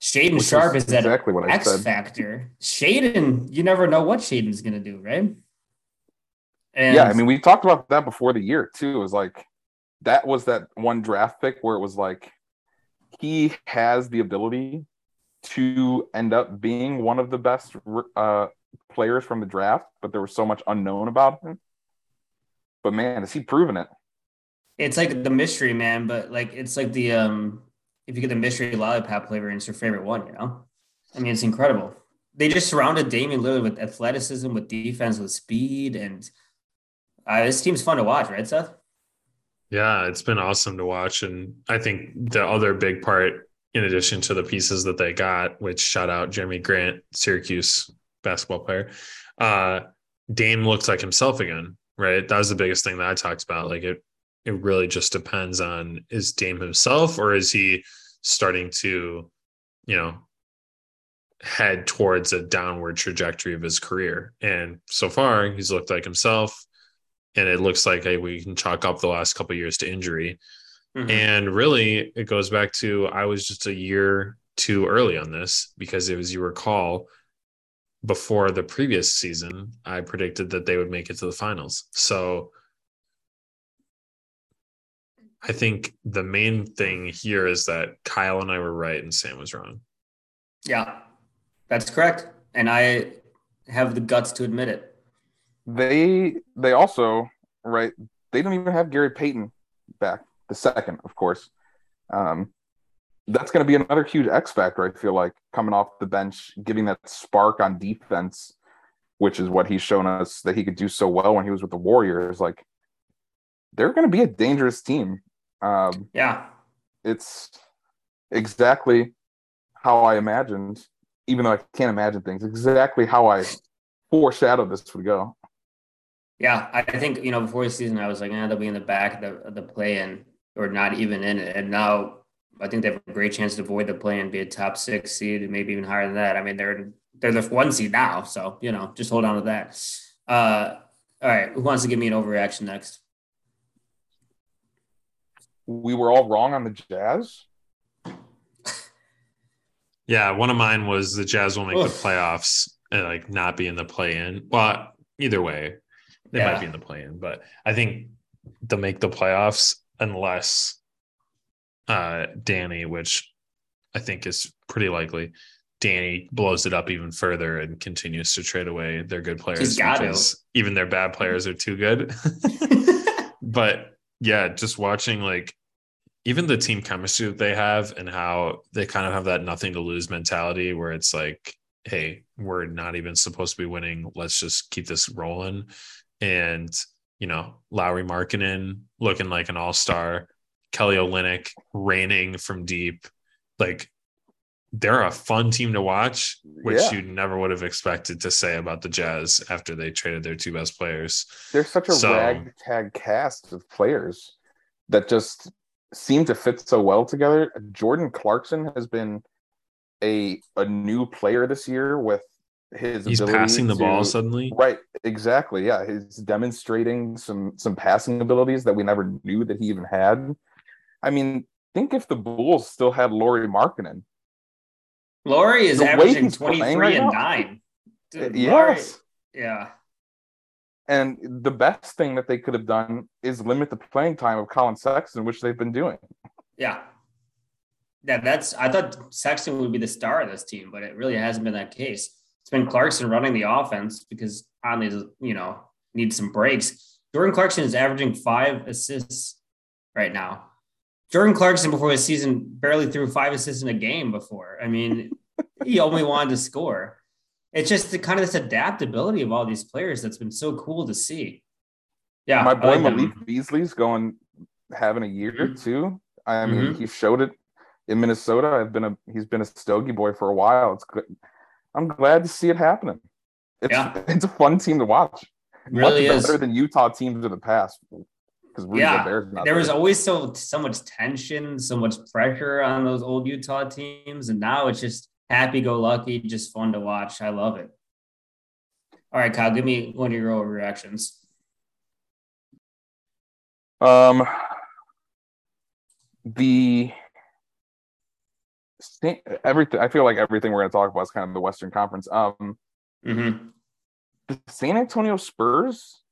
A: Shaedon Which Sharpe is that exactly what I X said. factor. Shaedon, you never know what Shaedon's going to do, right?
C: And yeah, I mean, we talked about that before the year too. It was like that was that one draft pick where it was like he has the ability to end up being one of the best uh, players from the draft, but there was so much unknown about him. But man, has he proven it?
A: It's like the mystery man, but like it's like the um if you get the mystery lollipop flavor and it's your favorite one, you know? I mean, it's incredible. They just surrounded Damian Lillard with athleticism, with defense, with speed, and uh, this team's fun to watch, right, Seth?
B: Yeah, it's been awesome to watch, and I think the other big part, in addition to the pieces that they got, which shout out Jerami Grant, Syracuse basketball player, uh, Dame looks like himself again, right? That was the biggest thing that I talked about. Like it, it really just depends on is Dame himself or is he starting to, you know, head towards a downward trajectory of his career. And so far, he's looked like himself. And it looks like hey, we can chalk up the last couple years to injury. Mm-hmm. And really, it goes back to I was just a year too early on this because, as you recall, before the previous season, I predicted that they would make it to the finals. So I think the main thing here is that Kyle and I were right and Sam was wrong.
A: Yeah, that's correct. And I have the guts to admit it.
C: They they also, right, they don't even have Gary Payton back, the second, of course. Um, that's going to be another huge X factor, I feel like, coming off the bench, giving that spark on defense, which is what he's shown us that he could do so well when he was with the Warriors. Like, they're going to be a dangerous team.
A: Um, yeah.
C: It's exactly how I imagined, even though I can't imagine things, exactly how I foreshadowed this would go.
A: Yeah, I think, you know, before the season, I was like, yeah, they'll be in the back of the, of the play in or not even in it. And now I think they have a great chance to avoid the play and be a top six seed, maybe even higher than that. I mean, they're they're the one seed now, so you know, just hold on to that. Uh, all right, who wants to give me an overreaction next?
C: We were all wrong on the Jazz.
B: yeah, one of mine was the Jazz will make Oof. the playoffs and like not be in the play in. Well, either way, they yeah. might be in the play in, but I think they'll make the playoffs unless uh, Danny, which I think is pretty likely. Danny blows it up even further and continues to trade away their good players because to. even their bad players are too good. but yeah, just watching like even the team chemistry that they have and how they kind of have that nothing to lose mentality where it's like, hey, we're not even supposed to be winning. Let's just keep this rolling. And, you know, Lauri Markkanen looking like an all star. Kelly Olynyk raining from deep. Like they're a fun team to watch, which yeah. you never would have expected to say about the Jazz after they traded their two best players.
C: They're such a so, ragtag cast of players that just seem to fit so well together. Jordan Clarkson has been a a new player this year with his
B: he's passing the to, ball suddenly
C: right exactly yeah he's demonstrating some some passing abilities that we never knew that he even had I mean, think if the Bulls still had Lauri Markkanen.
A: Lauri is the averaging 23 right and now, 9.
C: Eh, Dude, yes.
A: yeah.
C: And the best thing that they could have done is limit the playing time of Collin Sexton, which they've been doing.
A: Yeah. Yeah, that's I thought Sexton would be the star of this team, but it really hasn't been that case. It's been Clarkson running the offense because Conley's, you know, needs some breaks. Jordan Clarkson is averaging five assists right now. Jordan Clarkson before his season barely threw five assists in a game before. I mean, he only wanted to score. It's just the kind of this adaptability of all these players that's been so cool to see. Yeah.
C: My boy like Malik Beasley's going having a year mm-hmm. too. I mean, mm-hmm. he showed it in Minnesota. I've been a he's been a Stogie boy for a while. It's good. I'm glad to see it happening. It's yeah. it's a fun team to watch.
A: It really
C: Much
A: is
C: better than Utah teams of the past
A: because yeah, there there. was always so so much tension, so much pressure on those old Utah teams, and now it's just happy go lucky, just fun to watch. I love it. All right, Kyle, give me one of your overreactions.
C: Um, the everything. I feel like everything we're going to talk about is kind of the Western Conference. Um,
A: mm-hmm.
C: the San Antonio Spurs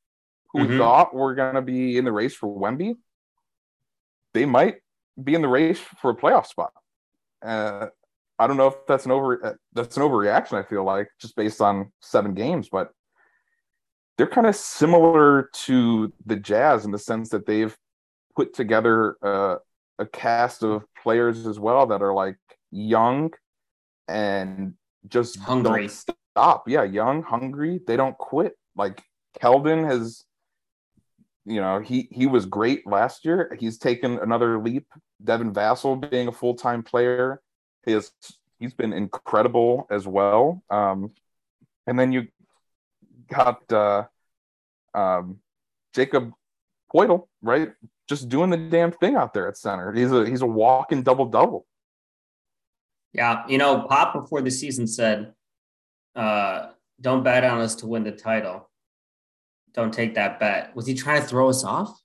C: who mm-hmm. we thought were going to be in the race for Wemby, they might be in the race for a playoff spot. Uh, I don't know if that's an over uh, that's an overreaction. I feel like just based on seven games, but they're kind of similar to the Jazz in the sense that they've put together uh, a cast of players as well that are like young and just
A: hungry.
C: Don't stop. Yeah, young, hungry. They don't quit. Like Keldon has you know, he he was great last year. He's taken another leap. Devin Vassell being a full time player, is he's been incredible as well. Um, and then you got uh, um, Jakob Poeltl, right? Just doing the damn thing out there at center. He's a he's a walking double double.
A: Yeah, you know, Pop before the season said, uh, "Don't bet on us to win the title. Don't take that bet." Was he trying to throw us off?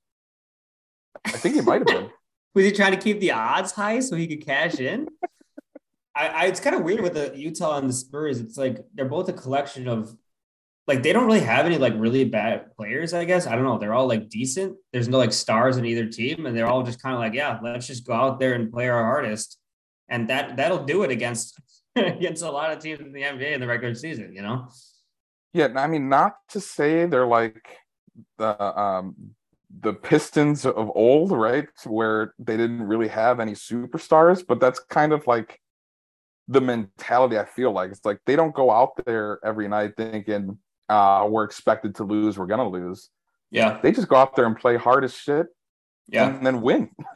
C: I think he might have been.
A: Was he trying to keep the odds high so he could cash in? I, I it's kind of weird with the Utah and the Spurs. It's like they're both a collection of like they don't really have any like really bad players, I guess. I don't know. They're all like decent. There's no like stars in either team, and they're all just kind of like, yeah, let's just go out there and play our hardest. And that that'll do it against against a lot of teams in the NBA in the regular season, you know?
C: Yeah, I mean, not to say they're like the um the Pistons of old, right? Where they didn't really have any superstars, but that's kind of like the mentality I feel like. It's like they don't go out there every night thinking, uh, we're expected to lose, we're gonna lose.
A: Yeah.
C: They just go out there and play hard as shit.
A: Yeah.
C: And then win.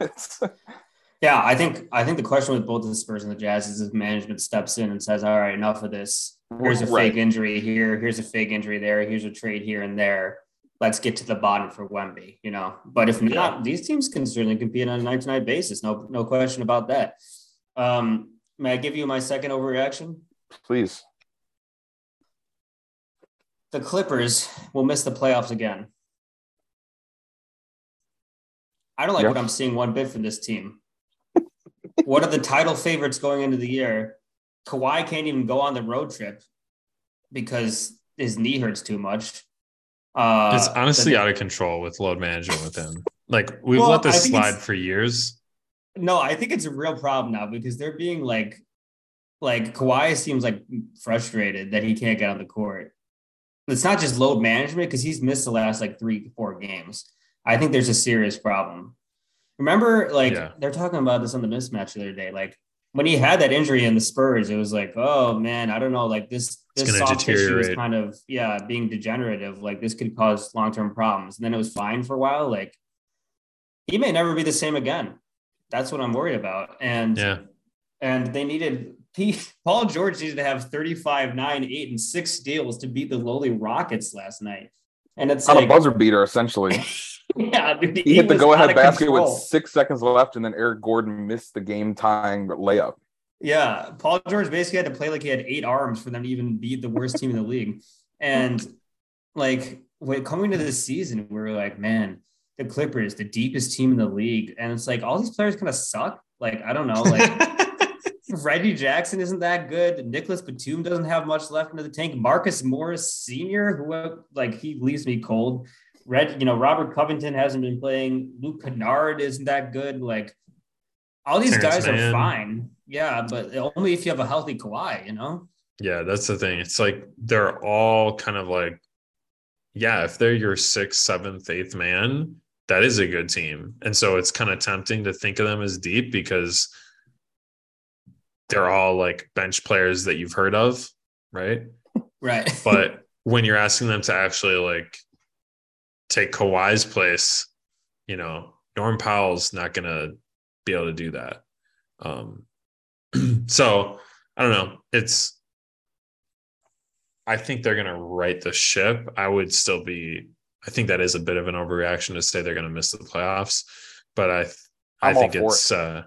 A: yeah, I think I think the question with both the Spurs and the Jazz is if management steps in and says, All right, enough of this. Here's a right. fake injury here, here's a fake injury there, here's a trade here and there. Let's get to the bottom for Wemby, you know. But if not, these teams can certainly compete on a night to night basis. No, no question about that. Um, may I give you my second overreaction?
C: Please
A: the Clippers will miss the playoffs again. I don't like yep. what I'm seeing one bit from this team. What are the title favorites going into the year? Kawhi can't even go on the road trip because his knee hurts too much.
B: Uh, it's honestly the, out of control with load management with him. Like we've well, let this slide for years.
A: No, I think it's a real problem now because they're being like, like Kawhi seems like frustrated that he can't get on the court it's not just load management because he's missed the last like three, four games. I think there's a serious problem. Remember, like yeah. they're talking about this on the mismatch the other day. Like when he had that injury in the Spurs, it was like, oh man, I don't know, like this this soft tissue is kind of yeah being degenerative. Like this could cause long term problems. And then it was fine for a while. Like he may never be the same again. That's what I'm worried about. And
B: yeah,
A: and they needed he, Paul George needed to have 35, 9, 8, and 6 steals to beat the lowly Rockets last night. And it's
C: on
A: like,
C: a buzzer beater, essentially.
A: yeah, dude,
C: he, he hit the go ahead basket control. with six seconds left, and then Eric Gordon missed the game tying layup.
A: Yeah, Paul George basically had to play like he had eight arms for them to even beat the worst team in the league. And like when coming to this season, we were like, man, the Clippers, the deepest team in the league. And it's like all these players kind of suck. Like, I don't know, like Reggie Jackson isn't that good. Nicolas Batum doesn't have much left into the tank. Marcus Morris Sr., who like he leaves me cold. Red, you know, Robert Covington hasn't been playing. Luke Kennard isn't that good. Like all these Terance guys Mann. are fine. Yeah, but only if you have a healthy Kawhi, you know?
B: Yeah, that's the thing. It's like they're all kind of like, yeah, if they're your sixth, seventh, eighth man, that is a good team. And so it's kind of tempting to think of them as deep because – they're all like bench players that you've heard of, right?
A: Right.
B: but when you're asking them to actually like take Kawhi's place, you know, Norm Powell's not gonna be able to do that. Um, so I don't know. It's I think they're gonna right the ship. I would still be. I think that is a bit of an overreaction to say they're gonna miss the playoffs, but I I think it's. It. Uh,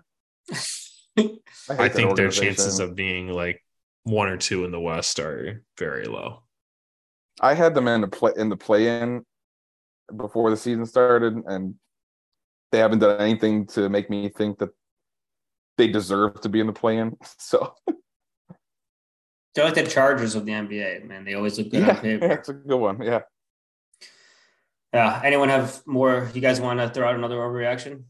B: I, I think their chances of being like one or two in the West are very low.
C: I had them in the play in the play in before the season started, and they haven't done anything to make me think that they deserve to be in the play in. So
A: they're like the Chargers of the NBA, man. They always look good
C: yeah,
A: on paper.
C: That's a good one. Yeah.
A: Yeah. Anyone have more? You guys want to throw out another overreaction?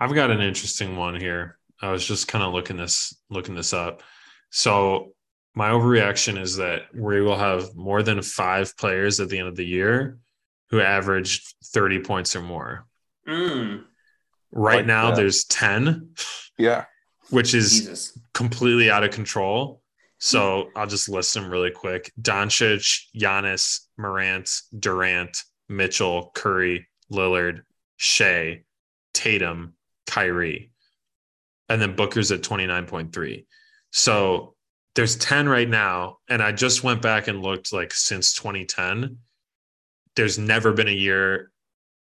B: I've got an interesting one here. I was just kind of looking this looking this up. So my overreaction is that we will have more than five players at the end of the year who averaged 30 points or more.
A: Mm.
B: Right like now, that. there's 10.
C: Yeah.
B: Which is Jesus. completely out of control. So I'll just list them really quick Doncic, Giannis, Morant, Durant, Mitchell, Curry, Lillard, Shai, Tatum, Kyrie and then Booker's at 29.3. So there's 10 right now. And I just went back and looked like since 2010. There's never been a year.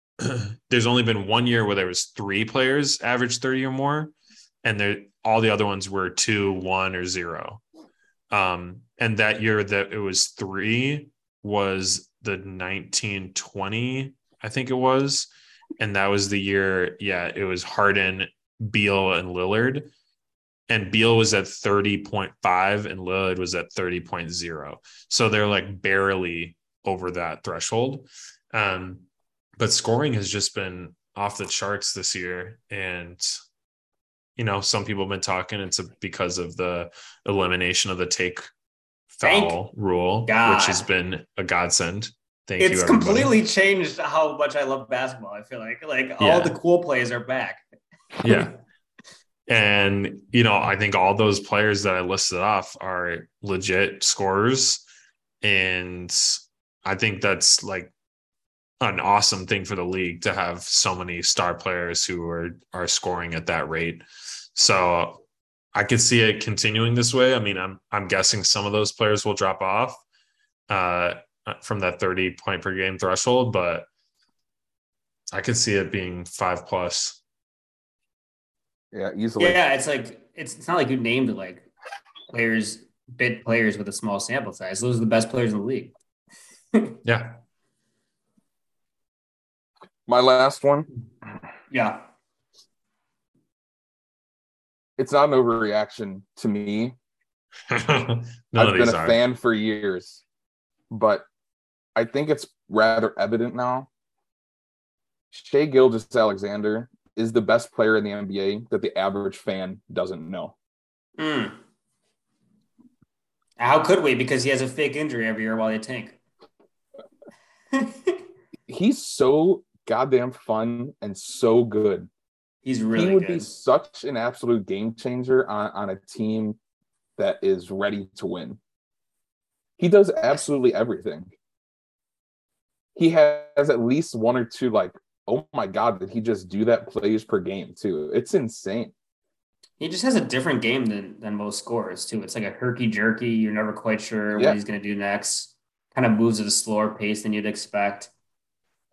B: there's only been one year where there was three players average 30 or more. and there all the other ones were two, one, or zero. Um, and that year that it was three was the 1920, I think it was. And that was the year, yeah, it was Harden, Beal, and Lillard. And Beal was at 30.5 and Lillard was at 30.0. So they're like barely over that threshold. Um, but scoring has just been off the charts this year. And you know, some people have been talking it's because of the elimination of the take foul Thank rule, God. which has been a godsend.
A: Thank it's you. It's completely changed how much I love basketball. I feel like like yeah. all the cool plays are back.
B: yeah. And you know, I think all those players that I listed off are legit scorers. And I think that's like an awesome thing for the league to have so many star players who are are scoring at that rate. So I could see it continuing this way. I mean, I'm I'm guessing some of those players will drop off uh, from that 30 point per game threshold, but I could see it being five plus.
C: Yeah, easily.
A: Yeah, it's like it's it's not like you named like players bit players with a small sample size. Those are the best players in the league.
B: Yeah.
C: My last one.
A: Yeah
C: it's not an overreaction to me. I've been a are. fan for years, but I think it's rather evident now. Shai Gilgeous-Alexander is the best player in the NBA that the average fan doesn't know.
A: Mm. How could we? Because he has a fake injury every year while they tank.
C: He's so goddamn fun and so good.
A: He's really
C: he would
A: good.
C: be such an absolute game changer on, on a team that is ready to win. He does absolutely everything. He has at least one or two like, oh my god, did he just do that plays per game too? It's insane.
A: He just has a different game than than most scores too. It's like a herky jerky. You're never quite sure yeah. what he's going to do next. Kind of moves at a slower pace than you'd expect.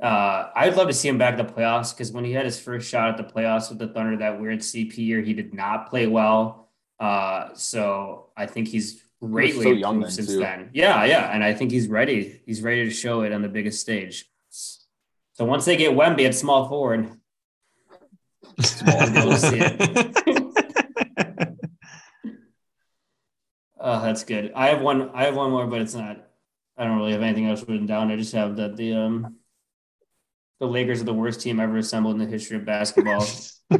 A: Uh, I'd love to see him back in the playoffs because when he had his first shot at the playoffs with the Thunder that weird CP year, he did not play well. Uh, so I think he's greatly so improved since too. then. Yeah, yeah, and I think he's ready. He's ready to show it on the biggest stage. So once they get Wemby at small forward, small see it. oh, that's good. I have one. I have one more, but it's not. I don't really have anything else written down. I just have that the um the Lakers are the worst team ever assembled in the history of basketball.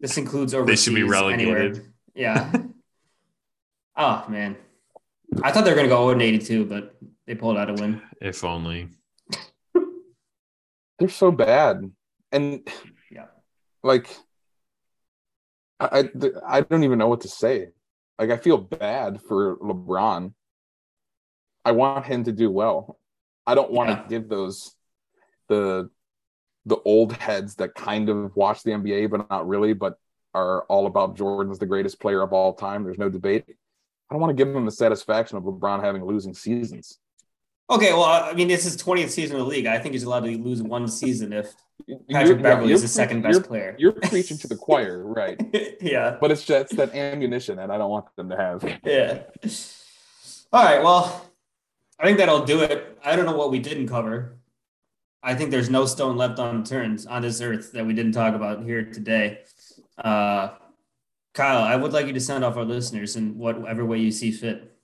A: this includes overseas.
B: They should be relegated. Anywhere.
A: Yeah. oh man, I thought they were going to go 0 82, but they pulled out a win.
B: If only.
C: They're so bad, and
A: yeah,
C: like I I don't even know what to say. Like I feel bad for LeBron. I want him to do well. I don't want yeah. to give those the the old heads that kind of watch the NBA but not really, but are all about Jordan's the greatest player of all time. There's no debate. I don't want to give them the satisfaction of LeBron having losing seasons.
A: Okay, well, I mean, this is 20th season of the league. I think he's allowed to lose one season if Patrick you're, Beverley is the second best
C: you're,
A: player.
C: You're preaching to the choir, right?
A: yeah.
C: But it's just that ammunition that I don't want them to have.
A: Yeah. All right. Well, I think that'll do it. I don't know what we didn't cover. I think there's no stone left unturned on this earth that we didn't talk about here today. Uh, Kyle, I would like you to send off our listeners in whatever way you see fit.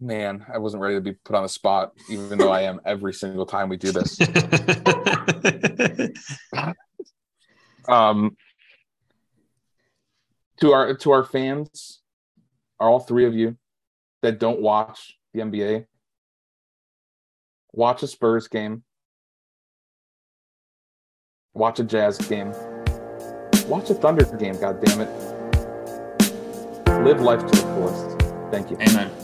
C: Man, I wasn't ready to be put on the spot, even though I am every single time we do this. um, to our to our fans, are all three of you that don't watch the NBA, watch a Spurs game, watch a Jazz game, watch a Thunder game, God damn it. Live life to the fullest. Thank you.
A: Amen.